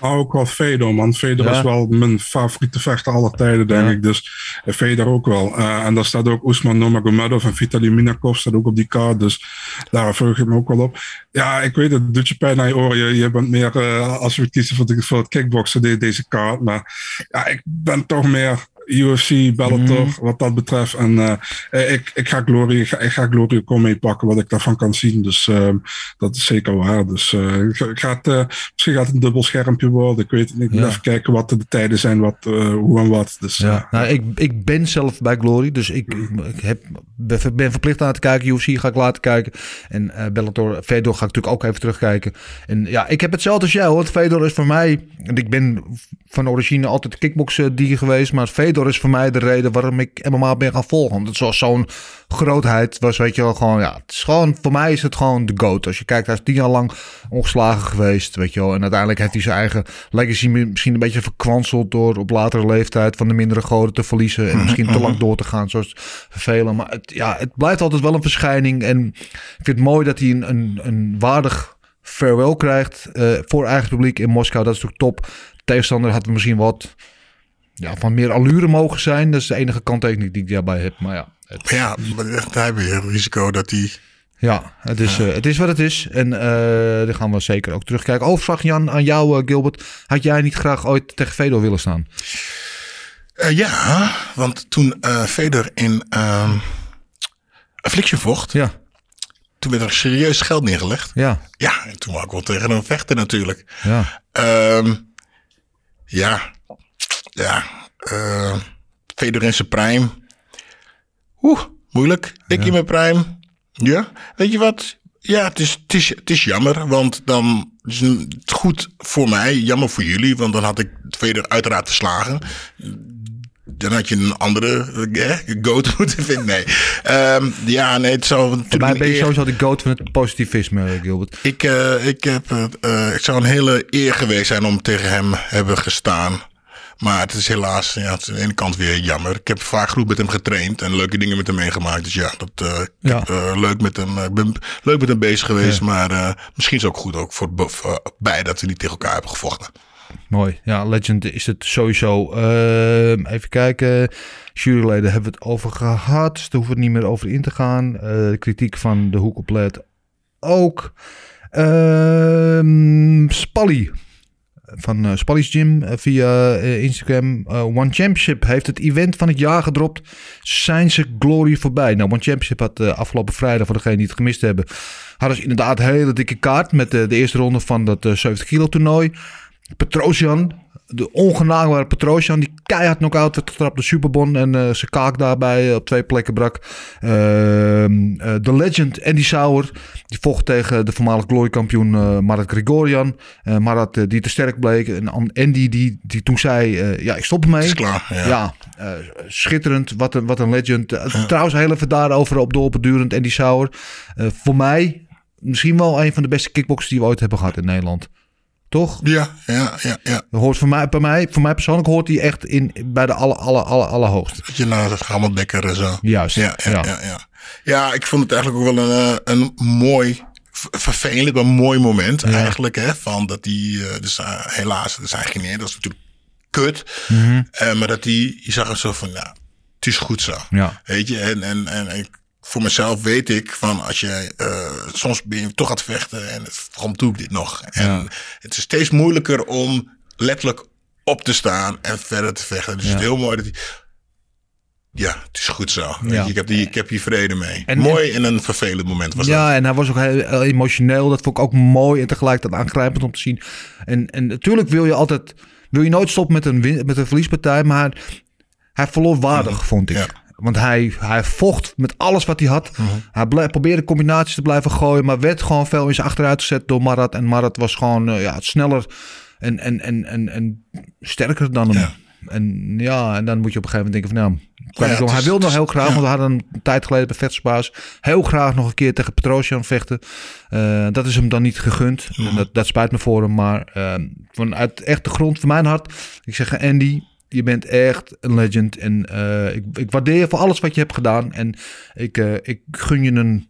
Ook wel Fedor, man. Fedor Ja. is wel mijn favoriete vechter aller tijden, denk Ja. ik. Dus eh, Fedor ook wel. Eh, en daar staat ook Usman Nomagomedov en Vitaly Minakov staat ook op die kaart. Dus daar verheug ik me ook wel op. Ja, ik weet het, het doet je pijn naar je oren. Je, je bent meer, eh, als we kiezen voor, de, voor het kickboksen, de- deze kaart. Maar ja, ik ben toch meer UFC, Bellator, Mhm. wat dat betreft. En eh, eh, ik, ik ga Glory, ik ga, ik ga Glory ook mee pakken, wat ik daarvan kan zien. Dus ehm, dat is zeker waar. Dus eh, ik ga- het, misschien gaat het een dubbel schermpje worden. Ik weet het niet. Ik moet Ja. even kijken wat de tijden zijn, wat, hoe en wat. Dus Ja, nou, ik, ik ben zelf bij Glory, dus ik, ik heb, ben, verplicht aan te kijken. UFC ga ik laten kijken. En Bellator, Fedor ga ik natuurlijk ook even terugkijken. En ja, ik heb hetzelfde als jou. Want Fedor is voor mij, en ik ben van origine altijd kickboksen die geweest. Maar Fedor is voor mij de reden waarom ik MMA ben gaan volgen. Het was zo'n grootheid was, weet je wel, gewoon, ja, het is gewoon, voor mij is het gewoon de GOAT. Als je kijkt, hij is tien jaar lang ongeslagen geweest, weet je wel. En uiteindelijk heeft hij zijn eigen legacy misschien een beetje verkwanseld door op latere leeftijd van de mindere goden te verliezen. En misschien te lang door te gaan, zoals velen. Maar het, ja, het blijft altijd wel een verschijning. En ik vind het mooi dat hij een, een, een waardig farewell krijgt eh, voor eigen publiek in Moskou. Dat is natuurlijk top. Tegenstander had misschien wat ja, van meer allure mogen zijn. Dat is de enige kanttekening die ik daarbij heb. Maar ja, het, ja, daar heb je het risico dat hij Ja, het is, eh, het is wat het is. En uh, daar gaan we zeker ook terugkijken. Overvraag Jan aan jou, uh, Gilbert. Had jij niet graag ooit tegen Fedor willen staan? ja, want toen Fedor in ehm, Affliction vocht... Ja. Toen werd er serieus geld neergelegd. Ja. Ja, en toen wou ik wel tegen hem vechten natuurlijk. Ja. Um, ja. Ja. Uh, Fedor in zijn prime. Oeh, moeilijk. Ik in mijn prime. Ja, weet je wat? Ja, het is, het is, het is jammer, want dan is het goed voor mij, jammer voor jullie, want dan had ik Feder uiteraard verslagen. Dan had je een andere eh, goat moeten vinden. Nee. Um, ja, nee, het zou. Bij ben je sowieso de goat van het positivisme, Gilbert. Ik, uh, ik, heb, uh, ik zou een hele eer geweest zijn om tegen hem hebben gestaan. Maar het is helaas ja, het is aan de ene kant weer jammer. Ik heb vaak goed met hem getraind en leuke dingen met hem meegemaakt. Dus ja, dat, uh, ja. Ik, uh, leuk met hem, ik ben leuk met hem bezig geweest. Ja. Maar uh, misschien is het ook goed ook voor, voor bij dat we niet tegen elkaar hebben gevochten. Mooi. Ja, Legend is het sowieso. Uh, even kijken. Juryleden hebben we het over gehad. Dus daar hoeven we niet meer over in te gaan. De kritiek van de hoekoplet ook. Uh, Spally van uh, Gym uh, via uh, Instagram. One Championship heeft het event van het jaar gedropt. Zijn ze glory voorbij? Nou, One Championship had afgelopen vrijdag, voor degenen die het gemist hebben, hadden ze inderdaad een hele dikke kaart met de eerste ronde van dat 70 kilo toernooi. Petrosian, de ongenaakbare Petrosian, die keihard knock-out werd getrapt de Superbon en uh, zijn kaak daarbij op twee plekken brak. De uh, uh, legend Andy Sauer, die vocht tegen de voormalig gloriekampioen Marat Gregorian. Marat die te sterk bleek en Andy die, die toen zei, ja ik stop ermee. Is klaar, ja. ja schitterend, wat een, wat een legend. Trouwens heel even daarover op doorbedurend Andy Sauer. voor mij misschien wel een van de beste kickboxers die we ooit hebben gehad in Nederland. Toch? Ja, ja, ja. ja. Hoort voor, mij, bij mij, voor mij persoonlijk hoort hij echt in, bij de alle, alle, alle, allerhoogste. Dat je naar het allemaal dekker en zo. Juist. Ja, ja, ja. Ja, ja. ja, ik vond het eigenlijk ook wel een, een mooi, vervelend, maar mooi moment ja. eigenlijk. Hè, van dat die, dus uh, helaas, dat is eigenlijk niet, dat is natuurlijk kut. Mm -hmm. uh, maar dat die, je zag het zo van, nou, het is goed zo. Ja. Weet je, en, en, en, en voor mezelf weet ik van als je uh, soms ben je toch het vechten en het, waarom doe ik dit nog? En ja. het is steeds moeilijker om letterlijk op te staan en verder te vechten. Dus Ja. het is heel mooi dat hij. Ja, het is goed zo. Ja. je, ik, heb die, ik heb hier vrede mee. En- mooi en een vervelend moment was ja, dat. en hij was ook heel, emotioneel. Dat vond ik ook mooi en tegelijkertijd aangrijpend om te zien. En, en natuurlijk wil je altijd, wil je nooit stoppen met een, win, met een verliespartij, maar hij verloor waardig, vond ik. Ja. Want hij, hij vocht met alles wat hij had. Hij ble- probeerde combinaties te blijven gooien, maar werd gewoon veel in zijn achteruit gezet door Marat. En Marat was gewoon eh, ja, sneller en, en, en, en, en sterker dan hem. Ja. En ja, en dan moet je op een gegeven moment denken van nou, kan Ja, ik wel- het hij wil nog heel graag, ja. want we hadden een tijd geleden bij Vetsbaas heel graag nog een keer tegen Petrosian vechten. Eh, dat is hem dan niet gegund. En dat, dat spijt me voor hem, maar eh, vanuit echt de grond van mijn hart, ik zeg Andy, je bent echt een legend en eh, ik, ik waardeer je voor alles wat je hebt gedaan en ik, eh, ik gun je een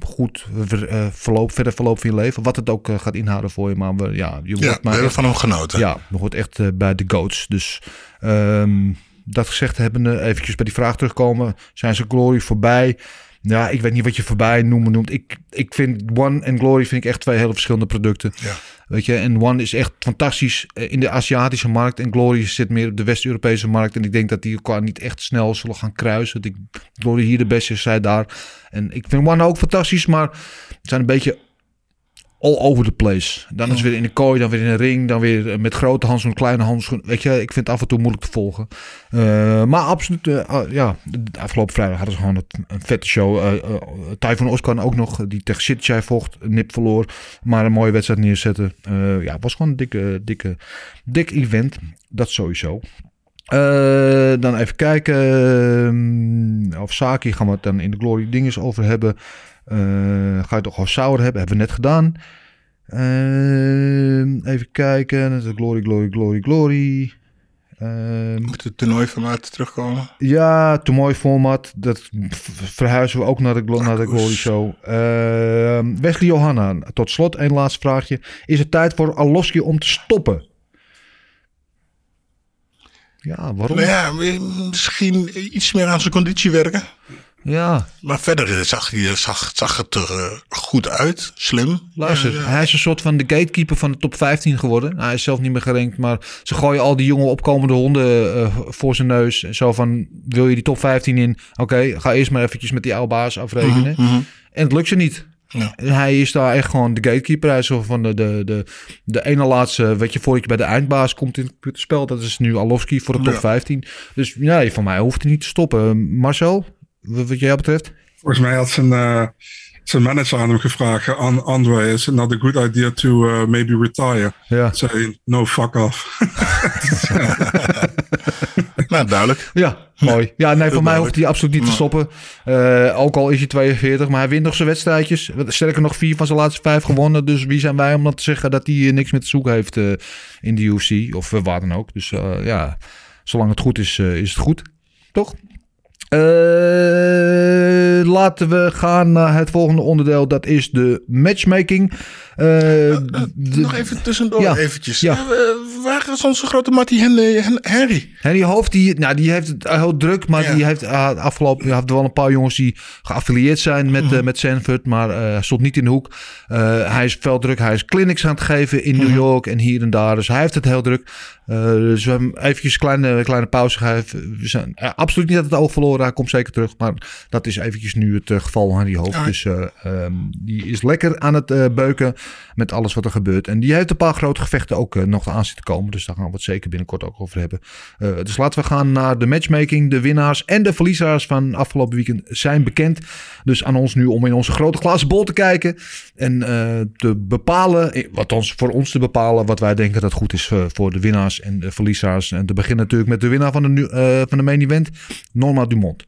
goed ver- eh, verloop, verder verloop van je leven, wat het ook gaat inhouden voor je, maar we, ja, je Ja, wordt we maar hebben echt- van hem genoten. ja, nog wordt echt bij de goats. Dus ehm, dat gezegd hebbende, eventjes bij die vraag terugkomen. Zijn ze Glory voorbij? Ja, ik weet niet wat je voorbij noemen noemt. Ik, ik vind One en Glory vind ik echt twee hele verschillende producten. Ja. Weet je, en One is echt fantastisch eh, in de Aziatische markt. En Glory zit meer op de West-Europese markt. En ik denk dat die elkaar niet echt snel zullen gaan kruisen. Ik Glory hier de beste is, zij daar. En ik vind One ook fantastisch, maar het zijn een beetje all over the place. Dan is het weer in de kooi, dan weer in een ring, dan weer eh, met grote handschoenen, kleine handschoenen. Weet je, ik vind het af en toe moeilijk te volgen. Eh, maar absoluut, eh, ah, ja, de afgelopen vrijdag hadden ze gewoon het- een vette show. Typhoon Oscar ook nog, die tegen Sitchai vocht, nip verloor, maar een mooie wedstrijd neerzetten. Ja, het was gewoon een dikke, dikke, dik event. Dat sowieso. Dan even kijken. Of Saki gaan we het dan in de Glory dinges over hebben. Eh, ga je toch gewoon Sauer hebben? Hebben we net gedaan. Ehm, even kijken. Glory, Glory, Glory, Glory. Ehm, Moet het toernooiformaat terugkomen? ja, toernooi format. Dat verhuizen we ook naar de, naar de Glory Show. Ehm, Wesley Johanna, tot slot een laatste vraagje. Is het tijd voor Aloski om te stoppen? Ja, waarom? Nou ja, misschien iets meer aan zijn conditie werken. Ja. Maar verder zag, hij, zag, zag het er eh, goed uit. Slim. Luister, Ja, ja. hij is een soort van de gatekeeper van de top 15 geworden. Hij is zelf niet meer gerankt, maar ze gooien al die jonge opkomende honden eh, voor zijn neus. Zo van, wil je die top 15 in? Oké, ga eerst maar eventjes met die oude baas afrekenen. Mhm, mhm. En het lukt ze niet. Ja. Hij is daar echt gewoon de gatekeeper. Hij is zo van de, de, de, de ene laatste, weet je, voordat je bij de eindbaas komt in het computerspel. Dat is nu Alowski voor de top Ja. 15. Dus ja, van mij hoeft hij niet te stoppen. Marcel, wat jou betreft? Volgens mij had zijn, eh, zijn manager aan hem gevraagd, An Andre, is it not a good idea to uh, maybe retire? Ja. Zei, no fuck off. Nou, duidelijk. Ja, mooi. Ja, nee, voor mij duidelijk. hoeft hij absoluut niet te stoppen. Eh, ook al is hij 42, maar hij wint nog zijn wedstrijdjes. Sterker nog, vier van zijn laatste vijf gewonnen. Dus wie zijn wij om dan te zeggen dat hij eh, niks meer te zoeken heeft eh, in de UFC of eh, waar dan ook. Dus eh, ja, zolang het goed is, eh, is het goed. Toch? Eh, laten we gaan naar het volgende onderdeel. Dat is de matchmaking. Eh, de- Nog even tussendoor Ja. eventjes. Ja. Eh, eh, waar is onze grote Mattie Henry? Hen- Henry? Hoofd, die, nou, die heeft het heel druk, maar Ja. die heeft afgelopen, je had wel een paar jongens die geaffilieerd zijn met, Mhm. eh, met Sanford, maar eh, stond niet in de hoek. Eh, hij is veel druk, hij is clinics aan het geven in Mhm. New York en hier en daar, dus hij heeft het heel druk. Eh, dus we hebben eventjes een kleine, kleine pauze gegeven. We zijn eh, absoluut niet uit het oog verloren, hij komt zeker terug, maar dat is eventjes nu het eh, geval Henry Hoofd. Ja. Dus eh, ehm, die is lekker aan het beuken met alles wat er gebeurt. En die heeft een paar grote gevechten ook nog aan zitten komen, dus daar gaan we het zeker binnenkort ook over hebben. Dus laten we gaan naar de matchmaking. De winnaars en de verliezers van afgelopen weekend zijn bekend. Dus aan ons nu om in onze grote glazen bol te kijken. En te bepalen, wat ons, voor ons te bepalen, wat wij denken dat goed is voor de winnaars en de verliezers. En te beginnen natuurlijk met de winnaar van de, eh, van de main event, Norma Dumont.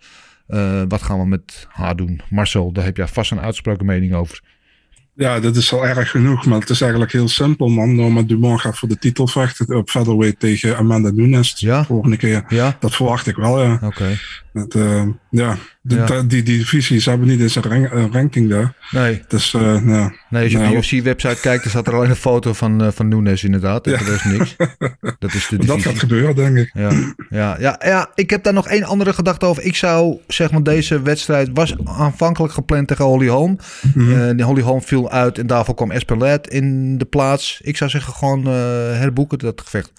Eh, wat gaan we met haar doen? Marcel, daar heb jij vast een uitsproken mening over. Ja, dat is al erg genoeg, maar het is eigenlijk heel simpel, man. Norma Dumont gaat voor de titel vechten op featherweight tegen Amanda Nunes de Ja? volgende keer. Ja? Dat verwacht ik wel, ja. Oké. Dat, eh, ja, de- Ja. die, die divisies hebben niet eens een rank- een ranking daar. Nee. Dus, eh nou, Nee, als je nou, op de UFC-website kijkt, dan staat er alleen een foto van, eh, van Nunes inderdaad. Ja. de rest niks. Dat is de dat gaat gebeuren, denk ik. Ja, ja, ja, ja, ik heb daar nog één andere gedachte over. Ik zou, zeg maar, deze wedstrijd was aanvankelijk gepland tegen Holly Holm. Die Holly Holm viel uit en daarvoor kwam Esperlet in de plaats. Ik zou zeggen, gewoon herboeken dat gevecht.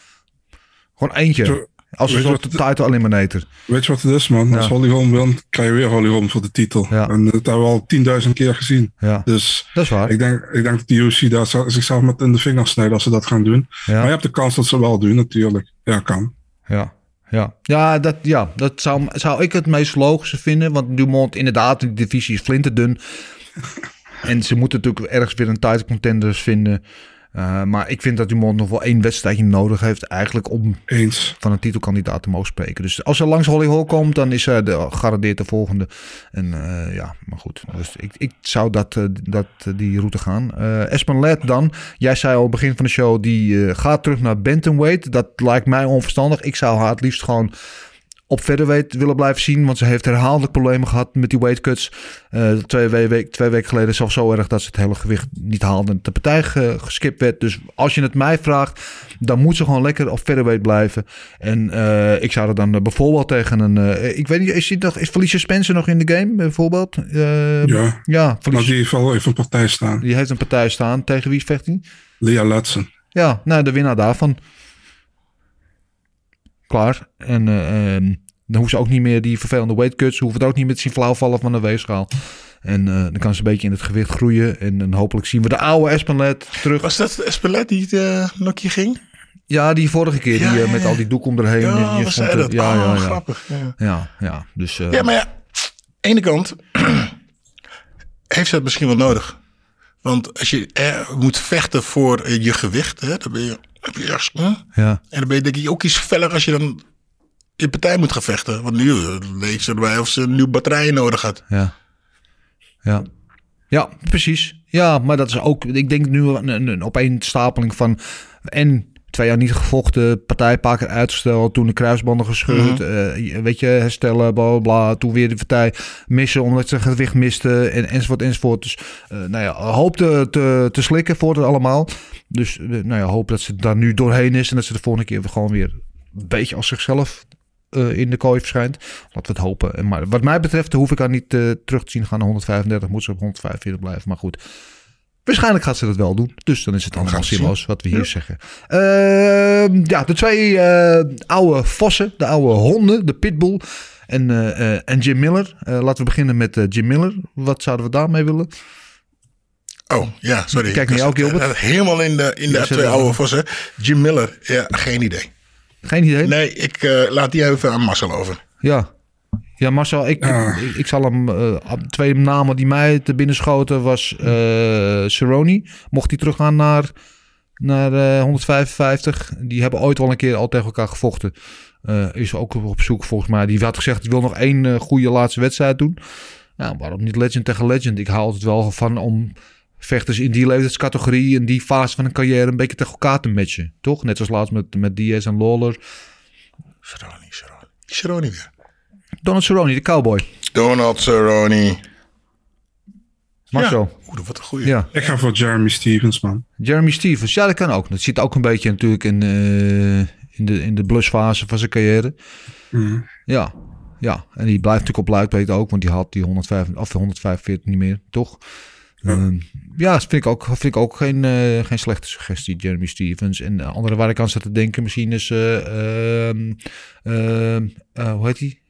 Gewoon eentje. Zo, Als een soort title eliminator. Weet je wat het is, man? Als Ja. Holly Holm wint, krijg je weer Holly Holm voor de titel. Ja. En dat hebben we al 10.000 keer gezien. Ja, Dus dat is waar. ik denk, ik denk dat de UFC daar zichzelf met in de vingers snijdt als ze dat gaan doen. Maar je hebt de kans dat ze wel doen, natuurlijk. Ja, kan. ja, ja. ja, dat, ja, dat zou, zou ik het meest logische vinden. Want Dumont, inderdaad, die divisie is flinterdun. En ze moeten natuurlijk ergens weer een title contenders vinden. Eh, maar ik vind dat Dumont nog wel één wedstrijdje nodig heeft. Eigenlijk om Eens. van een titelkandidaat te mogen spreken. Dus als ze langs Holly Hall komt, dan is zij de, garandeerd de volgende. En eh, ja, maar goed. Dus ik, ik zou dat, eh, dat, eh, die route gaan. Eh Espen Led dan. Jij zei al begin van de show, die eh, gaat terug naar bantamweight. Dat lijkt mij onverstandig. Ik zou haar het liefst gewoon op featherweight willen blijven zien. Want ze heeft herhaaldelijk problemen gehad met die weight cuts. Eh, twee, we- week, twee weken geleden zelfs zo erg dat ze het hele gewicht niet haalde. En de partij ge- geskipt werd. Dus als je het mij vraagt, dan moet ze gewoon lekker op featherweight blijven. En eh, ik zou er dan eh, bijvoorbeeld tegen een... ik weet niet, is, die nog, is Felicia Spencer nog in de game bijvoorbeeld? Ja. Ja, Felicia, die heeft wel even een partij staan. die heeft een partij staan. Tegen wie vecht hij? Lea Letsen. Ja, nou, de winnaar daarvan. Klaar. En eh, ehm, dan hoeft ze ook niet meer die vervelende weight cuts. Ze hoeven het ook niet met zien flauwvallen van de weegschaal. En eh, dan kan ze een beetje in het gewicht groeien. En dan hopelijk zien we de oude Espenlet terug. Was dat Espelet die uh, nokje ging? Ja, die vorige keer. Ja, die eh, ja, met ja. al die doek om erheen. Ja, het- dat? Ja, Oh, ja, ja. grappig. Ja. Ja, ja. Dus, eh, Ja, maar ja, ene kant heeft ze het misschien wel nodig. Want als je er moet vechten voor eh, je gewicht, hè, dan ben je, je ergens, ja. En dan ben je denk ik ook iets feller als je dan in partij moet gaan vechten. Want nu eh, leek ze erbij of ze een nieuw batterij nodig had. Ja. Ja. Ja, precies. Ja, maar dat is ook, ik denk nu een, een, een opeenstapeling van en twee jaar niet gevochten, partij een paar keer uitgesteld, toen de kruisbanden gescheurd, eh, weet je, herstellen, bla bla, toen weer de partij missen omdat ze gewicht miste en enzovoort enzovoort. Dus eh, nou ja, hoop te, te, te slikken voor het allemaal. Dus eh, nou ja, hoop dat ze daar nu doorheen is en dat ze de volgende keer gewoon weer een beetje als zichzelf in de kooi verschijnt. Laten we het hopen. En Maar wat mij betreft hoef ik haar niet terug te zien gaan naar 135. Moet ze op 145 blijven. Maar goed. Waarschijnlijk gaat ze dat wel doen. Dus dan is het allemaal zinloos wat we hier zeggen. Ehm, ja, de twee eh, oude vossen. De oude honden. De pitbull. En, eh, eh, en Jim Miller. Laten we beginnen met Jim Miller. Wat zouden we daarmee willen? Oh, ja, sorry. Kijk naar jou, Gilbert. Helemaal in de, in de Ja, twee oude vossen. Jim Miller, ja, geen idee. Geen idee? Nee, ik laat die even aan Marcel over. Ja. Ja, Marcel, ik, ik, ik zal hem... eh, twee namen die mij te binnen schoten was eh Cerrone. Mocht hij teruggaan naar, naar eh, 155. Die hebben ooit wel een keer al tegen elkaar gevochten. Is ook op zoek volgens mij. Die had gezegd, ik wil nog één goede laatste wedstrijd doen. Nou, waarom niet legend tegen legend? Ik haal het wel van om vechters in die leeftijdscategorie... in die fase van een carrière een beetje tegen elkaar te matchen. Toch? Net als laatst met, met Diaz en Lawler. Cerrone, Cerrone. Cerrone weer. Donald Cerrone, de cowboy. Donald Cerrone. Marcel. Ja. Oeh, wat een goeie. Ja. Ik ga voor Jeremy Stevens, man. Jeremy Stevens, ja, dat kan ook. Dat zit ook een beetje natuurlijk in, eh, in, de, in de blusfase van zijn carrière. Mhm. Ja, ja. En die blijft natuurlijk op luidbeet ook, want die had die 105, of 145 niet meer, toch? Ja, ja dat vind ik ook, vind ik ook geen, eh, geen slechte suggestie, Jeremy Stevens. En de andere waar ik aan zat te denken misschien is, eh, ehm, ehm, eh, hoe heet die?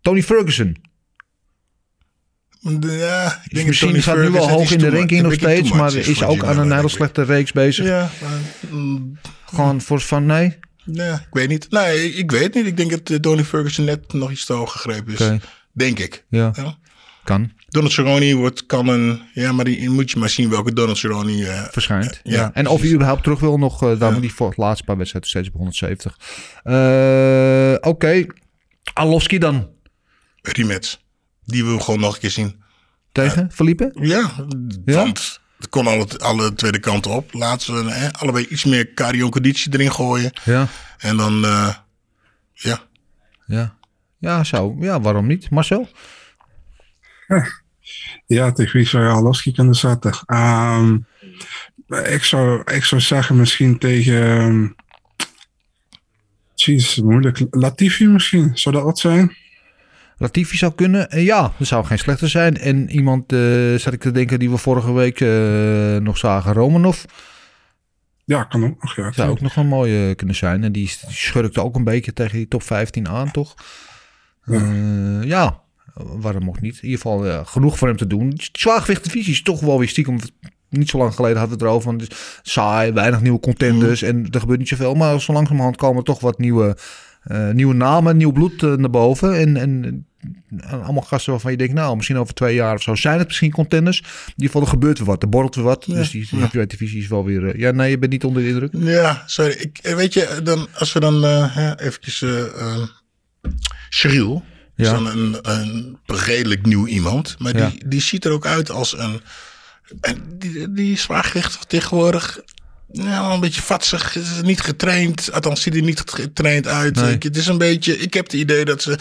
Tony Ferguson. Ja, ik Is denk misschien Tony staat nu wel Ferguson hoog in de ranking nog een steeds, maar is ook aan een Miller, hele slechte reeks bezig. Ja, maar, mm, Gewoon voor van nee. nee, ik weet niet. Nee, ik weet niet. Ik denk dat eh, Tony Ferguson net nog iets te hoog gegrepen is. Denk ik. Ja, Ja. kan. Donald Cerrone wordt, kan een... Ja, maar die moet je maar zien welke Donald Cerrone... eh, verschijnt. Ja, ja. En of hij überhaupt terug wil nog, eh, daar moet hij voor het laatste paar wedstrijden steeds op 170. Eh, Oké, Alowski dan rematch. Die wil we gewoon nog een keer zien. tegen Felipe? Ja, Ja? want het kon alle, alle tweede kanten op. Laten we hè, allebei iets meer cardio-conditie erin gooien. Ja, En dan, eh, ja. ja. Ja, zo. Ja, waarom niet? Marcel? Ja, tegen wie zou je Alaski kunnen zetten? Ehm, ik, zou, ik zou zeggen misschien tegen... ehm, Jeez, moeilijk. Latifi misschien, zou dat wat zijn? Latifi zou kunnen. Eh, ja, dat zou geen slechter zijn. En iemand, eh zat ik te denken, die we vorige week eh, nog zagen, Romanov. Ja, kan ook nog. Ja, Zou ook nog wel mooi eh, kunnen zijn. En die, die schurkte ook een beetje tegen die top 15 aan, toch? Ja, ja waarom ook niet? In ieder geval genoeg voor hem te doen. Zwaargewichtdivisie is toch wel weer stiekem... Niet zo lang geleden hadden we het erover. Van, het saai, weinig nieuwe contenders. En er gebeurt niet zoveel. Maar zo langzamerhand komen er toch wat nieuwe, eh, nieuwe namen, nieuw bloed eh, naar boven. En, en allemaal gasten waarvan je denkt... Nou, misschien over twee jaar of zo zijn het misschien contenders. In ieder geval, er gebeurt weer wat. Er borrelt weer wat. Dus die, die heavyweight divisie is wel weer... eh, ja, nee, je bent niet onder de indruk. Ja, sorry. Ik, weet je, dan, als we dan eh hè, eventjes... eh eh, Cheryl is Ja. dan een, een redelijk nieuw iemand. Maar Ja. die, die ziet er ook uit als een... En die, die is zwaargewicht tegenwoordig... Nou, een beetje vatsig. Niet getraind. Althans, ziet er niet getraind uit. Nee. Ik, het is een beetje... Ik heb het idee dat ze...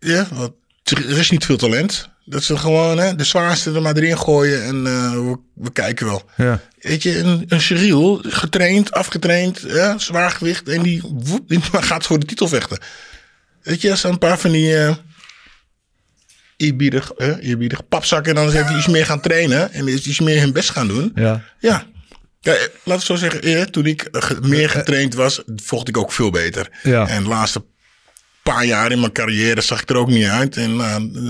Ja, wat, er is niet veel talent. Dat ze gewoon hè, de zwaarste er maar erin gooien. En eh, we, we kijken wel. Ja. Weet je, een, een Cyril, getraind, afgetraind, ja, zwaargewicht. En die, woep, die gaat voor de titel vechten. Weet je, een paar van die eh eerbiedig, eh, eerbiedig papzakken... dan zijn die iets meer gaan trainen en iets meer hun best gaan doen. Ja. Ja. Ja, eh, laat ik zo zeggen, eh, toen ik eh, meer getraind was, vocht ik ook veel beter. Ja. En de laatste paar jaar in mijn carrière zag ik er ook niet uit. En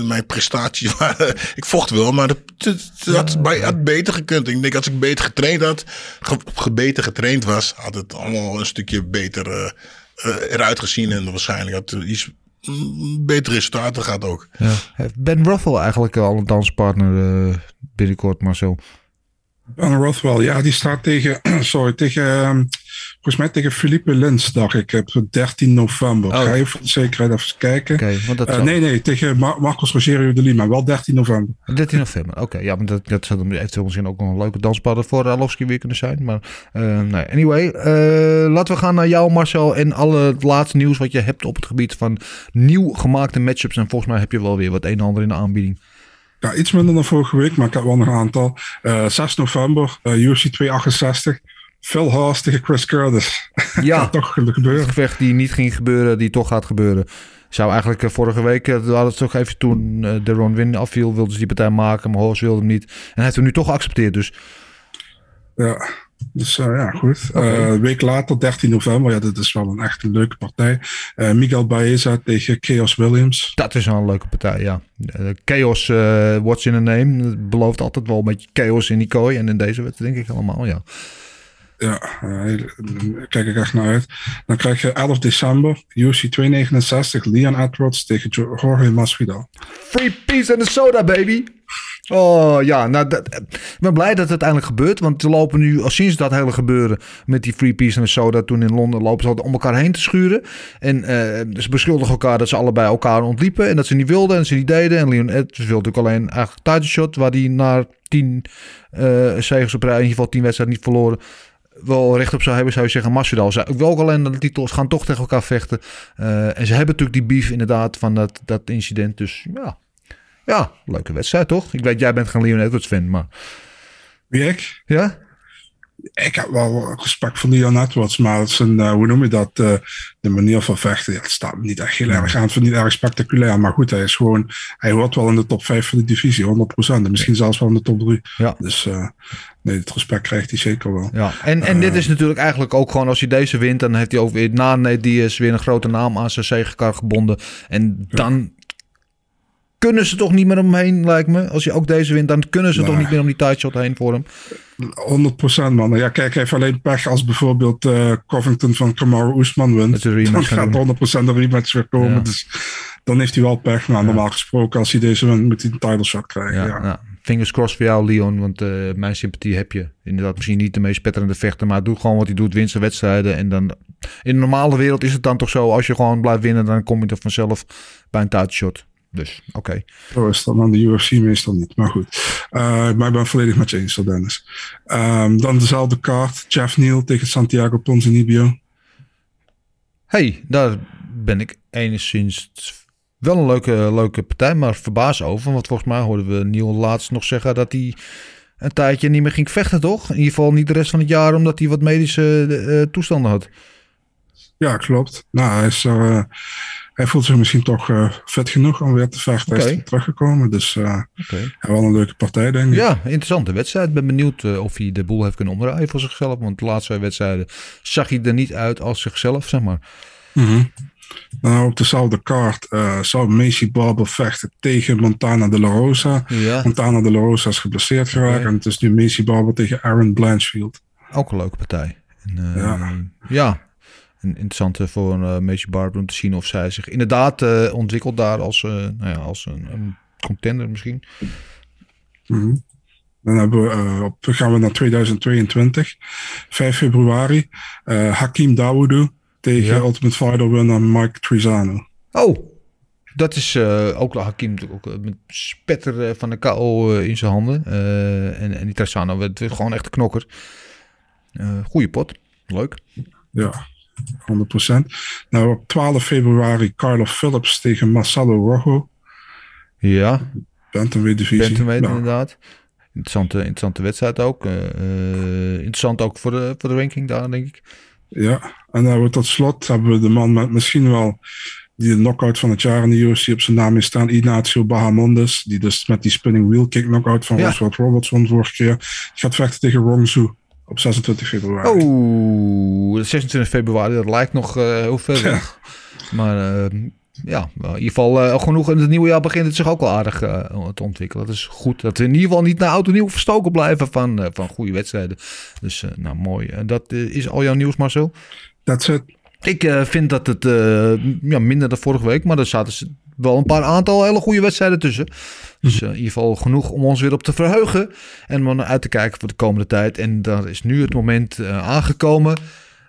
mijn prestaties waren... Ik vocht wel, maar het had, bij- had beter gekund. Ik denk als ik beter getraind had, ge, ge- beter getraind was... had het allemaal een stukje beter eh, eh, eruit gezien. En waarschijnlijk had het iets mm, betere resultaten gehad ook. Ja. Ben Ruffel eigenlijk al een danspartner eh, binnenkort, Marcel? Ben Rothwell, ja, die staat tegen, sorry, tegen, ehm, volgens mij tegen Philippe Lins, dacht ik, op 13 november. Oh. Ga je voor de zekerheid even kijken? Want Eh, nee, nee, tegen Mar- Marcos Rogerio de Lima, wel 13 november. 13 november, oké. ja, maar dat, dat zou dan eventueel misschien ook nog een leuke danspartner voor Alowski weer kunnen zijn. Maar eh, nee, anyway, eh, laten we gaan naar jou Marcel en alle het laatste nieuws wat je hebt op het gebied van nieuw gemaakte matchups. En volgens mij heb je wel weer wat een en ander in de aanbieding. Ja, iets minder dan vorige week, maar ik heb wel nog een aantal. Eh 6 november, eh UFC 268. Phil Haas tegen Chris Curtis. Ja, toch gebeuren. Een gevecht die niet ging gebeuren, die toch gaat gebeuren. Zou eigenlijk eh, vorige week, eh, we hadden het toch even toen eh, de Ron Win afviel, wilden ze die partij maken, maar Horst wilde hem niet. En hij heeft hem nu toch geaccepteerd, dus Ja, dus eh, ja, goed. Eh, week later, 13 november, ja, dat is wel een echt een leuke partij. Eh, Miguel Baeza tegen Chaos Williams. dat is wel een leuke partij, ja. Chaos, what's in a name, belooft altijd wel een beetje chaos in die kooi. En in deze wedstrijd denk ik allemaal, ja. Ja, daar kijk ik echt naar uit. Dan krijg je 11 december, UFC 269, Leon Edwards tegen Jo- Jorge Masvidal. Free peace and a soda, baby. Oh ja, nou, dat, ik ben blij dat het uiteindelijk gebeurt. Want ze lopen nu, al sinds dat hele gebeuren met die Free Peace en Soda toen in Londen, lopen ze om elkaar heen te schuren. En eh, ze beschuldigen elkaar dat ze allebei elkaar ontliepen. En dat ze niet wilden en ze niet deden. En Leon Edwards wilde natuurlijk alleen eigenlijk title shot, waar hij na tien eh zegens op rij, in ieder geval tien wedstrijden niet verloren, wel recht op zou hebben, zou je zeggen. Masvidal wil ook alleen de titels gaan toch tegen elkaar vechten. Eh, en ze hebben natuurlijk die beef inderdaad van dat, dat incident. Dus ja, ja, leuke wedstrijd toch? Ik weet, jij bent geen Leon Edwards fan, maar Wie ik? ja? Ik heb wel respect voor Leon Edwards, maar het is een, eh, hoe noem je dat? eh, de manier van vechten, ja, het staat me niet echt heel erg aan. Het niet erg spectaculair, maar goed, hij is gewoon, hij hoort wel in de top 5 van de divisie, 100%. En misschien zelfs wel in de top 3. Ja. Dus eh, nee, het respect krijgt hij zeker wel. Ja, en, en dit is natuurlijk eigenlijk ook gewoon als hij deze wint, dan heeft hij ook weer na Nate Diaz weer een grote naam aan zijn zegekar gebonden. En dan kunnen ze toch niet meer omheen, lijkt me. Als je ook deze wint, dan kunnen ze toch niet meer om die title shot heen voor hem. 100% man. Ja, kijk, heeft alleen pech als bijvoorbeeld eh, Covington van Kamaru Usman wint. De Dan gaat doen. 100% een rematch weer komen. Ja. Dus dan heeft hij wel pech. Maar normaal gesproken, als hij deze wint, moet hij een title shot krijgen. Ja, Ja, nou, fingers crossed voor jou, Leon. Want eh, mijn sympathie heb je. Inderdaad, misschien niet de meest spetterende vechter. Maar doe gewoon wat hij doet. Wint zijn wedstrijden. En dan in de normale wereld is het dan toch zo. Als je gewoon blijft winnen, dan kom je er vanzelf bij een title shot. Dus, oké. Zo is dat dan de UFC meestal niet. Maar goed. Eh, maar ik ben volledig met je eens, Dennis. Ehm, dan dezelfde kaart. Jeff Neal tegen Santiago Ponzinibbio. hey, daar ben ik enigszins wel een leuke, leuke partij, maar verbaasd over. Want volgens mij hoorden we Neil laatst nog zeggen dat hij een tijdje niet meer ging vechten, toch? In ieder geval niet de rest van het jaar, omdat hij wat medische eh, toestanden had. Ja, klopt. Nou, hij, is eh, hij voelt zich misschien toch eh, fit genoeg om weer te vechten. Hij is Oké. weer teruggekomen. Dus eh, Oké. ja, wel een leuke partij, denk ik. Ja, interessante wedstrijd. Ik ben benieuwd eh, of hij de boel heeft kunnen omdraaien voor zichzelf. Want de laatste wedstrijden zag hij er niet uit als zichzelf, zeg maar. Mhm. Nou, op dezelfde kaart eh, zou Macy Barber vechten tegen Montana de la Rosa. Ja, Montana de la Rosa is geblesseerd geraakt. En het is nu Macy Barber tegen Aaron Blanchfield. ook een leuke partij. En, eh, Ja. ja. Een interessante voor uh, Macy Barber om te zien of zij zich inderdaad eh, ontwikkelt daar als, eh, nou ja, als een, een contender misschien. Mhm. Dan hebben we, eh, op, gaan we naar 2022. 5 februari. eh, Hakim Dawoudou tegen Ja. Ultimate Fighter winnaar Mike Trizano. Oh, dat is eh, ook Hakim natuurlijk ook eh, met spetter eh, van de KO eh, in zijn handen. Eh, en, en die Trasano werd gewoon echt een knokker. Eh goeie pot. Leuk. Ja, 100%. Nou, op 12 februari Carlo Phillips tegen Marcelo Rojo. Ja, Bantamweight divisie. Bantamweight Nou, inderdaad. Interessante, interessante wedstrijd ook. Eh, eh, interessant ook voor de, voor de ranking daar, denk ik. Ja, en dan hebben we tot slot hebben we de man met misschien wel die de knockout van het jaar in de UFC op zijn naam heeft staan, Ignacio Bahamondes, die dus met die spinning wheel kick knockout van Ja. Oswald Robertson vorige keer, gaat vechten tegen Rong Zhu op 26 februari. Oh, 26 februari, dat lijkt nog eh, heel ver weg. Maar eh, ja, in ieder geval eh, genoeg. In het nieuwe jaar begint het zich ook wel aardig te ontwikkelen. Dat is goed. Dat we in ieder geval niet naar oud en nieuw verstoken blijven van, van goede wedstrijden. Dus nou mooi. En dat is al jouw nieuws, Marcel. That's it. Ik eh, vind dat het eh, ja, minder dan vorige week, maar er zaten wel een paar aantal hele goede wedstrijden tussen. Dus eh, in ieder geval genoeg om ons weer op te verheugen en om uit te kijken voor de komende tijd. En daar is nu het moment aangekomen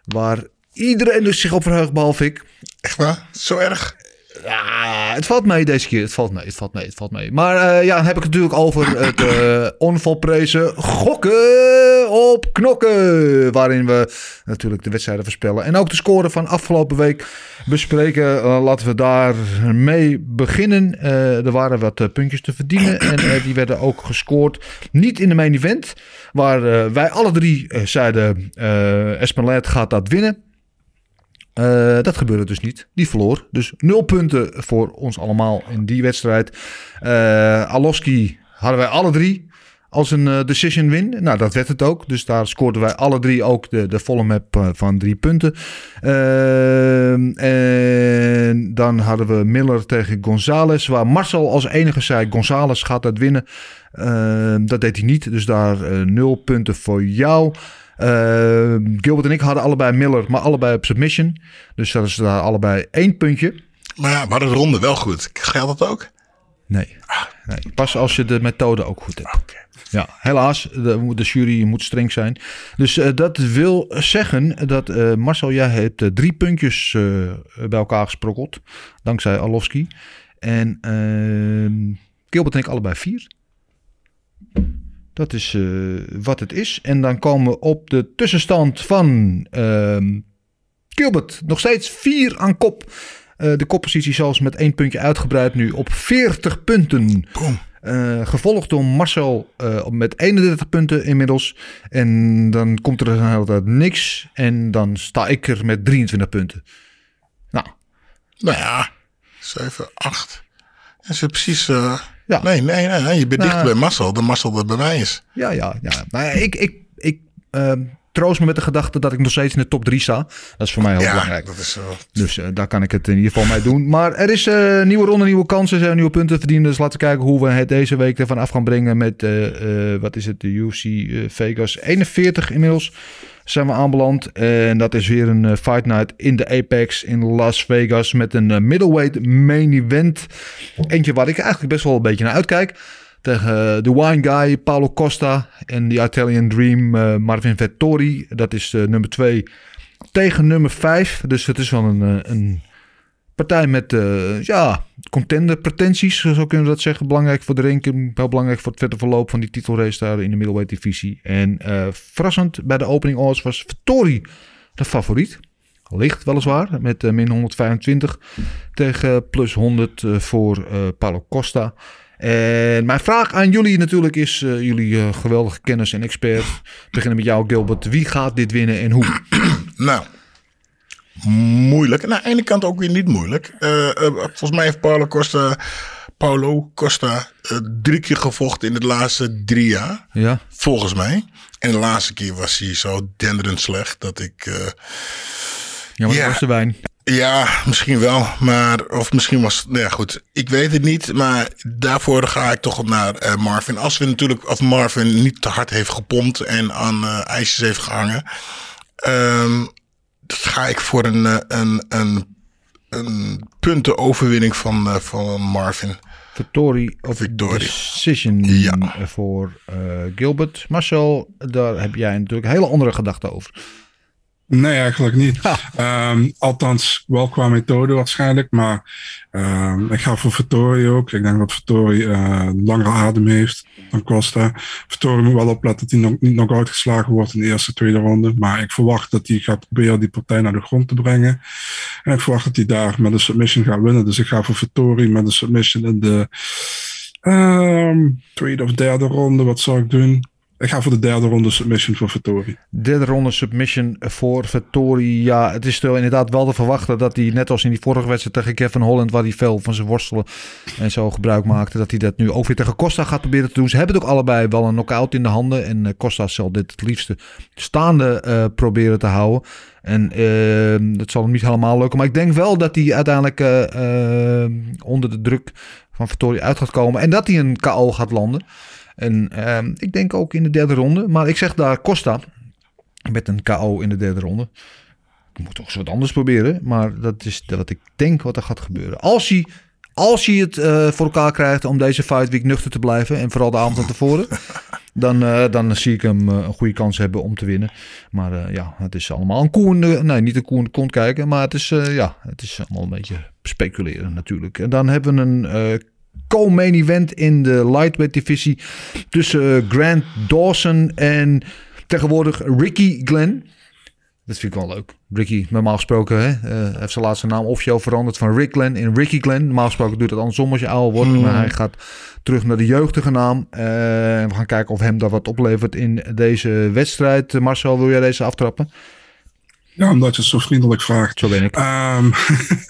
waar iedereen dus zich op verheugt, behalve ik. Echt waar? Zo erg? Ja, het valt mee deze keer. Het valt mee, het valt mee, het valt mee. Maar eh, ja, dan heb ik het natuurlijk over het uh, onvolprezen gokken op knokken. Waarin we natuurlijk de wedstrijden voorspellen. En ook de score van afgelopen week bespreken. Uh, laten we daar mee beginnen. er waren wat puntjes te verdienen. En die werden ook gescoord. Niet in de main event. Waar wij alle drie zeiden, Espelet gaat dat winnen. Uh, dat gebeurde dus niet. Die verloor. Dus nul punten voor ons allemaal in die wedstrijd. Uh, Aloski hadden wij alle drie als een uh, decision win. Nou, dat werd het ook. Dus daar scoorden wij alle drie ook de, de volle map van drie punten. en dan hadden we Miller tegen Gonzales. Waar Marcel als enige zei: Gonzales gaat dat winnen. Dat deed hij niet. Dus daar nul punten voor jou. Uh, Gilbert en ik hadden allebei Miller, maar allebei op submission. Dus dat is daar allebei één puntje. Maar ja, maar de ronde wel goed. Geldt dat ook? Nee. nee. Pas als je de methode ook goed hebt. Okay. Ja, helaas. De, de, jury moet streng zijn. Dus uh, dat wil zeggen dat uh, Marcel, jij hebt uh, drie puntjes bij elkaar gesprokkeld. Dankzij Alowski. En ehm, Gilbert en ik allebei vier. Dat is uh, wat het is. En dan komen we op de tussenstand van uh, Gilbert. Nog steeds 4 aan kop. Uh, de koppositie zelfs met één puntje uitgebreid nu op 40 punten. Uh, gevolgd door Marcel met 31 punten inmiddels. En dan komt er een hele tijd niks. En dan sta ik er met 23 punten. Nou. Nou ja, 7, 8. Dat is precies... Ja. Nee, nee, nee, je bent dicht bij Marcel, de Marcel dat bij mij is. Ja, ja, ja. Nou ik, ik, ik uh, troost me met de gedachte dat ik nog steeds in de top 3 sta. Dat is voor mij heel ja, belangrijk. Dat is zo. Dus uh, daar kan ik het in ieder geval mee doen. Maar er is uh, nieuwe ronde, nieuwe kansen, zijn nieuwe punten verdienen. Dus laten we kijken hoe we het deze week ervan af gaan brengen met, wat is het, de UC Vegas 41 inmiddels zijn we aanbeland. En dat is weer een uh, fight night in de Apex in Las Vegas met een uh, middleweight main event. Eentje waar ik eigenlijk best wel een beetje naar uitkijk. Tegen de Wine Guy, Paulo Costa en de Italian Dream, Marvin Vettori. Dat is nummer 2 tegen nummer 5. Dus het is wel een, een partij met uh, ja, contender pretenties, zo kunnen we dat zeggen. Belangrijk voor de ranking, wel belangrijk voor het verder verloop van die titelrace daar in de middleweight divisie. En uh, verrassend bij de opening odds was Vittori de favoriet. Licht weliswaar, met uh, min 125 tegen plus 100 voor Paulo Costa. En mijn vraag aan jullie natuurlijk is, jullie geweldige kennis en expert. Beginnen met jou Gilbert, wie gaat dit winnen en hoe? nou, moeilijk. En aan de ene kant ook weer niet moeilijk. Uh, uh, volgens mij heeft Paulo Costa, Paulo Costa uh, drie keer gevochten in de laatste drie jaar. Ja. Volgens mij. En de laatste keer was hij zo denderend slecht dat ik... ja, maar ja, was de wijn. Ja, misschien wel. Maar, of misschien was nou ja, goed. Ik weet het niet. Maar daarvoor ga ik toch naar Marvin. Als we natuurlijk, of Marvin niet te hard heeft gepompt en aan ijsjes heeft gehangen. Um, ga ik voor een, eh, een, een, een puntenoverwinning van, eh, van Marvin. Victory of Victory. decision ja. voor uh, Gilbert. Marcel, daar heb jij natuurlijk hele andere gedachten over. Nee, eigenlijk niet. Um, althans, wel qua methode waarschijnlijk. Maar um, ik ga voor Vittori ook. Ik denk dat Vittori uh, langere adem heeft dan Costa. Vittori moet wel opletten dat hij nog, niet nog uitgeslagen wordt in de eerste, tweede ronde. Maar ik verwacht dat hij gaat proberen die partij naar de grond te brengen. En ik verwacht dat hij daar met een submission gaat winnen. Dus ik ga voor Vittori met een submission in de um, tweede of derde ronde. Wat zou ik doen? Ik ga voor de derde ronde submission voor Vettori. Derde ronde submission voor Vettori. Ja, het is inderdaad wel te verwachten dat hij, net als in die vorige wedstrijd tegen Kevin Holland, waar hij veel van zijn worstelen en zo gebruik maakte, dat hij dat nu ook weer tegen Costa gaat proberen te doen. Ze hebben het ook allebei wel een knockout in de handen. En uh, Costa zal dit het liefste staande uh, proberen te houden. En uh, dat zal hem niet helemaal lukken. Maar ik denk wel dat hij uiteindelijk onder de druk van Vettori uit gaat komen. En dat hij een KO gaat landen. En uh, ik denk ook in de derde ronde. Maar ik zeg daar Costa met een KO in de derde ronde. Ik moet toch eens wat anders proberen. Maar dat is wat ik denk wat er gaat gebeuren. Als hij, als hij het uh, voor elkaar krijgt om deze fight week nuchter te blijven. En vooral de avond van tevoren. dan, uh, dan zie ik hem uh, een goede kans hebben om te winnen. Maar ja, het is allemaal een koe. Nee, niet een koe in de kont kijken. Maar het is, ja, het is allemaal een beetje speculeren natuurlijk. En dan hebben we een eh, co-main event in de lightweight divisie tussen eh, Grant Dawson en tegenwoordig Ricky Glenn. Dat vind ik wel leuk. Ricky, normaal gesproken, hè, eh, heeft zijn laatste naam officieel veranderd van Rick Glenn in Ricky Glenn. Normaal gesproken doet het andersom als je ouder wordt. Hmm. Maar hij gaat terug naar de jeugdige naam. En we gaan kijken of hem dat wat oplevert in deze wedstrijd. Marcel, wil jij deze aftrappen? Ja, omdat je het zo vriendelijk vraagt. Zo ben ik. Ehm,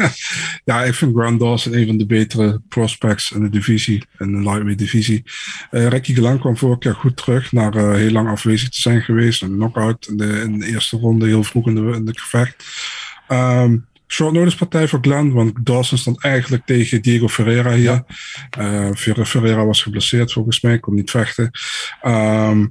ja, ik vind Grant Dawson een van de betere prospects in de divisie, in de lightweight divisie. Eh Ricky Glenn kwam vorig jaar goed terug, na eh, heel lang afwezig te zijn geweest. Een knockout in de, in de eerste ronde, heel vroeg in de, in de gevecht. Ehm, short notice partij voor Glenn, want Dawson stond eigenlijk tegen Diego Ferreira hier. Eh, Fer- Ferreira was geblesseerd volgens mij, kon niet vechten. Ehm,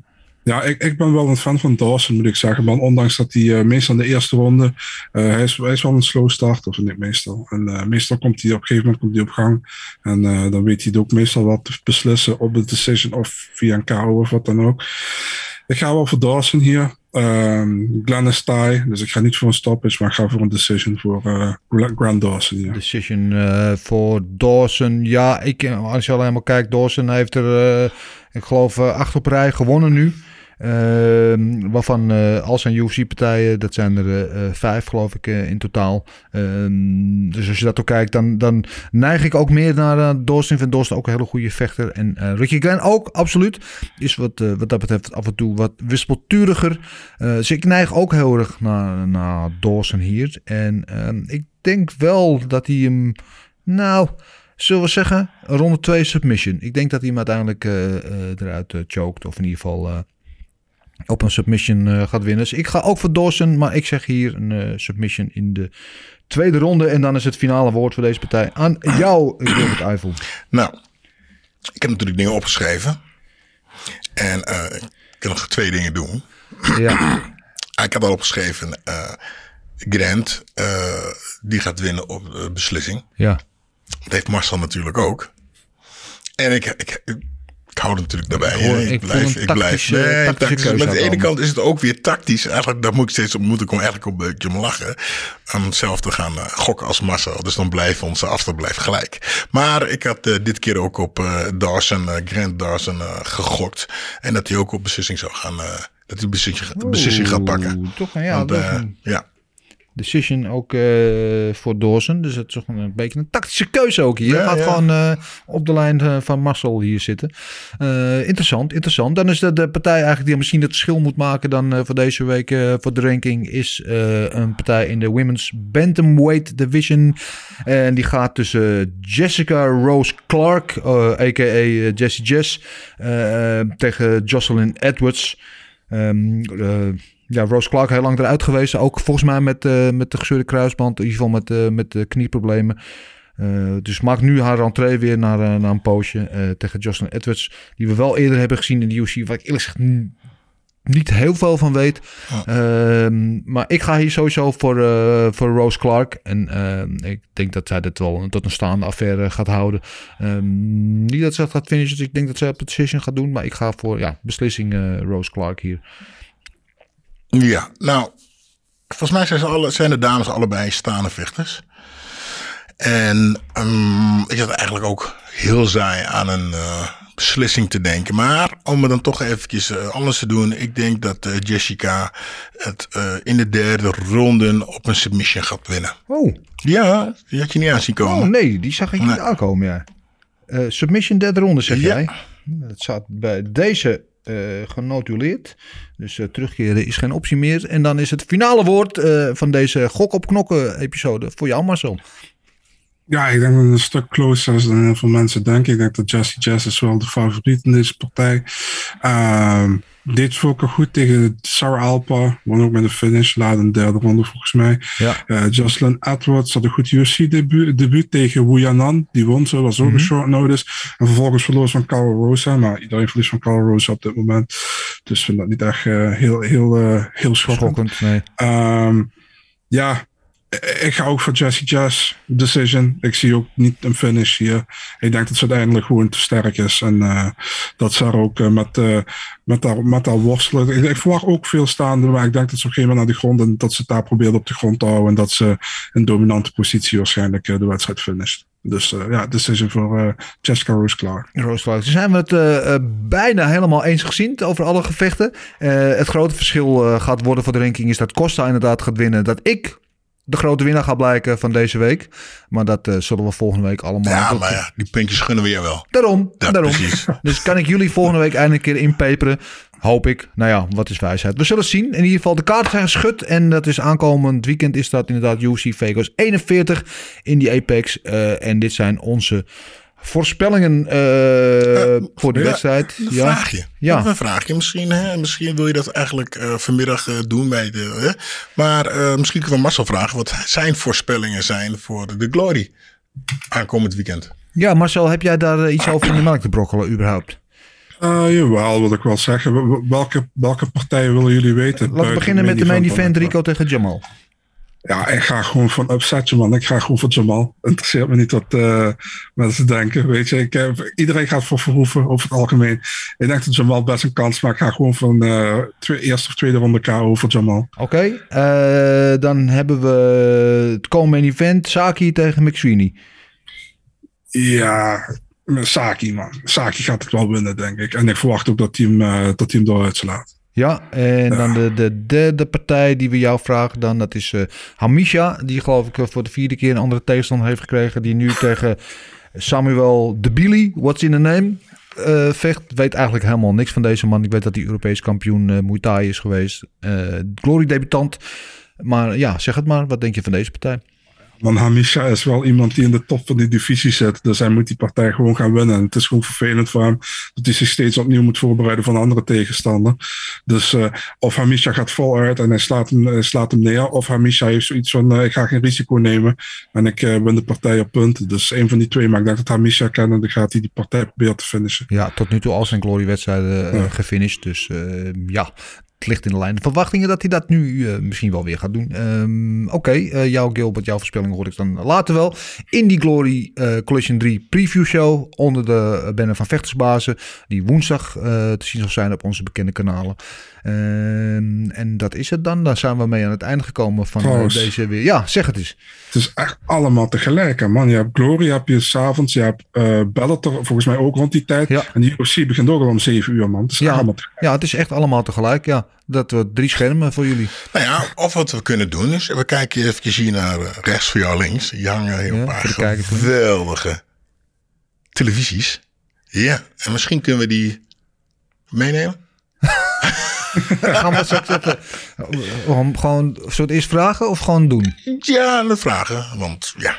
ja, ik, ik ben wel een fan van Dawson, moet ik zeggen. Maar ondanks dat hij eh, meestal in de eerste ronde... eh, hij, is, wel een slow start, of niet meestal. En eh, meestal komt hij op een gegeven moment komt hij op gang. En dan weet hij ook meestal wat te beslissen op de decision of via een KO of wat dan ook. Ik ga wel voor Dawson hier. Ehm Glenn is dus ik ga niet voor een stoppage, maar ik ga voor een decision voor Grant Dawson hier. Decision voor Dawson. Ja, ik, als je alleen maar kijkt, Dawson heeft er, ik geloof, acht op rij gewonnen nu. Ehm, waarvan eh, al zijn UFC-partijen, dat zijn er eh, eh, vijf geloof ik in totaal. Ehm, dus als je dat ook kijkt, dan, dan neig ik ook meer naar uh, Dawson. Vind Dawson ook een hele goede vechter. En Ricky Glenn ook, absoluut. Is wat, wat dat betreft af en toe wat wispelturiger. Dus ik neig ook heel erg naar, naar hier. En ehm, ik denk wel dat hij hem, nou... Zullen we zeggen, ronde 2 submission. Ik denk dat hij hem uiteindelijk eruit uh, choked. Of in ieder geval uh, op een submission uh, gaat winnen. Dus ik ga ook voor Dawson. Maar ik zeg hier een uh, submission in de tweede ronde. En dan is het finale woord voor deze partij aan jou, Robert Eiffel. Nou, ik heb natuurlijk dingen opgeschreven. En uh, ik kan nog twee dingen doen. Ja. ik had al opgeschreven... Grant, die gaat winnen op beslissing. Ja. Dat heeft Marcel natuurlijk ook. En ik, ik, ik, hou er natuurlijk daarbij. Ik, hoor, ik, ik blijf. Ik blijf nee. Maar aan de ene kant is het ook weer tactisch. Eigenlijk, daar moet ik steeds op, moet ik eigenlijk een beetje om lachen. Om zelf te gaan uh, gokken als Marcel. Dus dan blijft onze afstand blijft gelijk. Maar ik had uh, dit keer ook op uh, Dawson, Grant Dawson gegokt. En dat hij ook op beslissing zou gaan. dat hij beslissing, beslissing gaat pakken. Toch, ja. Want, ja. Decision ook uh, voor Dawson. Dus het is toch een beetje een tactische keuze ook hier. Ja, Gaat ja. gewoon uh, op de lijn uh, van Marcel hier zitten. interessant, interessant. Dan is de, de partij eigenlijk die misschien het verschil moet maken dan voor deze week voor de ranking. Is een partij in de Women's Bantamweight Division. En die gaat tussen Jessica Rose Clark, a.k.a. Jessie Jess, tegen Jocelyn Edwards. Um, ja, Rose Clark heel lang eruit geweest. Ook volgens mij met, uh, met de gescheurde kruisband. In ieder geval met, uh, met de knieproblemen. Uh, dus maakt nu haar rentree weer naar, naar een poosje tegen Jocelyn Edwards. Die we wel eerder hebben gezien in de UFC. Waar ik eerlijk gezegd niet heel veel van weet. Oh. maar ik ga hier sowieso voor, voor Rose Clark. En ik denk dat zij dit wel tot een staande affaire gaat houden. Um, niet dat ze het gaat finishen. Dus ik denk dat zij op de decision gaat doen. Maar ik ga voor ja, beslissing Rose Clark hier. Ja, nou, volgens mij zijn, ze alle, zijn de dames allebei staande vechters. En um, ik zat eigenlijk ook heel saai aan een uh, beslissing te denken. Maar om het dan toch eventjes uh, anders te doen. Ik denk dat uh, Jessica het in de derde ronde op een submission gaat winnen. Oh. Ja, die had je niet aan zien komen. Oh nee, die zag ik niet nee. aankomen, ja. submission derde ronde, zeg ja. jij? Dat staat bij deze genotuleerd. Dus uh, terugkeren is geen optie meer. En dan is het finale woord uh, van deze gok op knokken episode voor jou Marcel. Ja, ik denk dat het een stuk closer is dan heel veel mensen denken. Ik denk dat Jesse Jess is wel de favoriet in deze partij. Uh, deed Volker goed tegen Sarah Alpa. Won ook met een finish. Laat een derde ronde volgens mij. Ja. Uh, Jocelyn Edwards had een goed UFC-debuut debuut tegen Wu Yanan. Die won zo, was ook mm-hmm. een short notice. En vervolgens verloor van Carl Rosa. Maar iedereen verliest van Carl Rosa op dit moment. Dus ik vind dat niet echt uh, heel, heel, uh, heel schokkend. schokkend nee. um, ja, ik ga ook voor Jesse Jazz decision. Ik zie ook niet een finish hier. Ik denk dat ze uiteindelijk gewoon te sterk is. En uh, dat ze er ook uh, met, uh, met, haar, met haar worstelen. Ik, verwacht ook veel staande, maar ik denk dat ze op een gegeven moment naar de grond en dat ze daar probeert op de grond te houden. En dat ze een dominante positie waarschijnlijk de wedstrijd finisht. Dus uh, ja, decision voor Jessica klaar. Roos klaar. Dus zijn we het bijna helemaal eens gezien over alle gevechten. het grote verschil gaat worden voor de ranking is dat Costa inderdaad gaat winnen. Dat ik de grote winnaar gaat blijken van deze week. Maar dat uh, zullen we volgende week allemaal... Ja, maar ja, die puntjes gunnen we je wel. Daarom, ja, daarom. Precies. Dus kan ik jullie volgende week eindelijk een keer inpeperen. Hoop ik. Nou ja, wat is wijsheid? We zullen zien. In ieder geval, de kaarten zijn geschud. En dat is aankomend weekend is dat inderdaad UFC Vegas 41 in die Apex. Uh, en dit zijn onze voorspellingen uh, uh, voor de ja, wedstrijd. Een ja. vraagje. Ja. Een vraagje. Misschien, hè? misschien wil je dat eigenlijk uh, vanmiddag doen bij de. Hè? Maar misschien kunnen we Marcel vragen wat zijn voorspellingen zijn voor de Glory aankomend weekend. Ja, Marcel, heb jij daar iets over in de melk te brokkelen überhaupt? Uh, jawel, wil ik wel zeggen. Welke, welke partijen willen jullie weten? Laten we beginnen met de main event Rico tegen Jamal. Ja, ik ga gewoon van upsetje, man. Ik ga gewoon voor Jamal. Interesseert me niet wat uh, mensen denken. Weet je, ik heb, iedereen gaat voor Verhoeven over het algemeen. Ik denk dat Jamal best een kans maakt. Ik ga gewoon van uh, twee, eerste of tweede ronde KO voor Jamal. Oké, okay. uh, dan hebben we het komende event Saki tegen McSweeney. Ja, Saki, man. Saki gaat het wel winnen, denk ik. En ik verwacht ook dat hij hem, dat hij hem dooruit slaat. Ja, en dan de, de derde partij die we jou vragen dan, dat is uh, Hamisha. Die geloof ik voor de vierde keer een andere tegenstander heeft gekregen. Die nu tegen Samuel de Billy, what's in the name, uh, vecht. Weet eigenlijk helemaal niks van deze man. Ik weet dat hij Europees kampioen uh, Muay Thai is geweest. glory debutant. Maar ja, zeg het maar. Wat denk je van deze partij? Want Hamisha is wel iemand die in de top van die divisie zit. Dus hij moet die partij gewoon gaan winnen. En het is gewoon vervelend voor hem dat hij zich steeds opnieuw moet voorbereiden van andere tegenstander. Dus uh, of Hamisha gaat voluit en hij slaat hem, uh, slaat hem neer. Of Hamisha heeft zoiets van: uh, ik ga geen risico nemen en ik win de partij op punten. Dus een van die twee. Maar ik denk dat Hamisha kan en dan gaat hij die partij proberen te finishen. Ja, tot nu toe al zijn glory-wedstrijden ja. gefinished. Dus ja, ligt in de lijn. De verwachtingen dat hij dat nu uh, misschien wel weer gaat doen. Um, Oké, okay, uh, jouw Gilbert, jouw voorspelling hoor ik dan later wel. In die Glory uh, Collision 3 preview show onder de banner van Vechtersbazen. Die woensdag te zien zal zijn op onze bekende kanalen. Um, en dat is het dan. Daar zijn we mee aan het einde gekomen van Trouwens, deze weer. Ja, zeg het eens. Het is echt allemaal tegelijk. Hè, man. Je hebt Glory, heb je s'avonds. Je hebt uh, Bellator volgens mij ook rond die tijd. Ja. En die UFC begint ook al om 7 uur, man. Het is ja, allemaal tegelijk. ja, het is echt allemaal tegelijk. Ja, dat we drie schermen voor jullie. Nou ja, of wat we kunnen doen is, we kijken even hier naar rechts voor jou links. Die hangen heel Ja, paar geweldige televisies. Ja, en misschien kunnen we die meenemen. Gaan we straks even, gewoon, gewoon soort eerst vragen of gewoon doen? Ja, dat vragen. Want ja,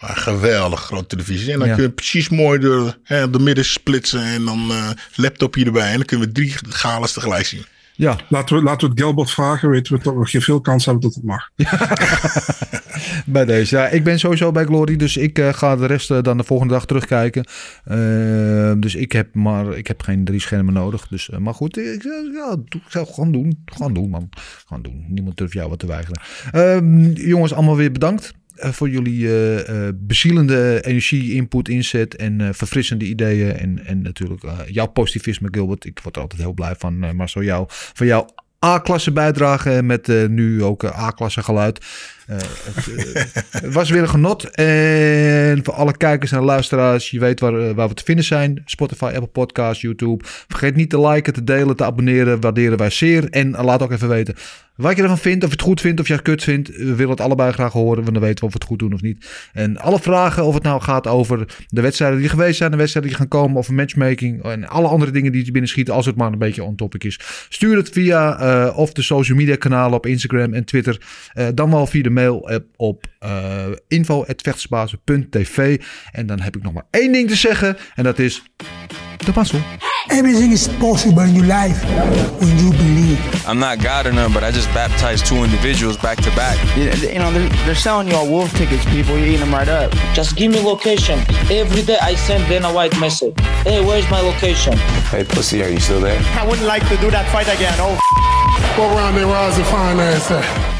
maar geweldig grote televisie. En dan Ja. kun je precies mooi door hè, de midden splitsen en dan eh laptop hierbij. En dan kunnen we drie galas tegelijk zien. Ja, Laten we, laten we het Gilbert vragen. Weten we dat we veel kans hebben dat het mag. bij deze. Ja, ik ben sowieso bij Glory, dus ik eh, ga de rest eh, dan de volgende dag terugkijken. Eh, dus ik heb maar ik heb geen drie schermen nodig. Dus, eh, maar goed, ik, ja, ik zou gewoon doen. Gewoon doen, man. Gewoon doen. Niemand durft jou wat te weigeren. Ehm, jongens, allemaal weer bedankt. Eh, voor jullie eh, eh, bezielende energie, input, inzet en verfrissende ideeën. En, en natuurlijk jouw positivisme, Gilbert. Ik word er altijd heel blij van. maar zo jou, van jouw A-klasse bijdrage met nu ook A-klasse geluid. Eh, het, eh, het was weer een genot. En voor alle kijkers en luisteraars, je weet waar, eh, waar we te vinden zijn. Spotify, Apple Podcasts, YouTube. Vergeet niet te liken, te delen, te abonneren. Waarderen wij zeer. En eh, laat ook even weten wat je ervan vindt. Of je het goed vindt of je het kut vindt. We willen het allebei graag horen. Want dan weten we of we het goed doen of niet. En alle vragen, of het nou gaat over de wedstrijden die geweest zijn. De wedstrijden die gaan komen. Of matchmaking. En alle andere dingen die je binnen schieten. Als het maar een beetje on topic is. Stuur het via eh, of de social media kanalen op Instagram en Twitter. Eh, dan wel via de mail eh, op uh, info.vechtersbazen.tv. En dan heb ik nog maar één ding te zeggen. En dat is de mazzel. Everything is possible in your life when you believe. I'm not God or none, but I just baptized two individuals back to back. You know, they're, they're selling you all wolf tickets, people. You're eating them right up. Just give me location. Every day I send Dana White message. Hey, where's my location? Hey, pussy, are you still there? I wouldn't like to do that fight again. Oh, What round they rise and finance that?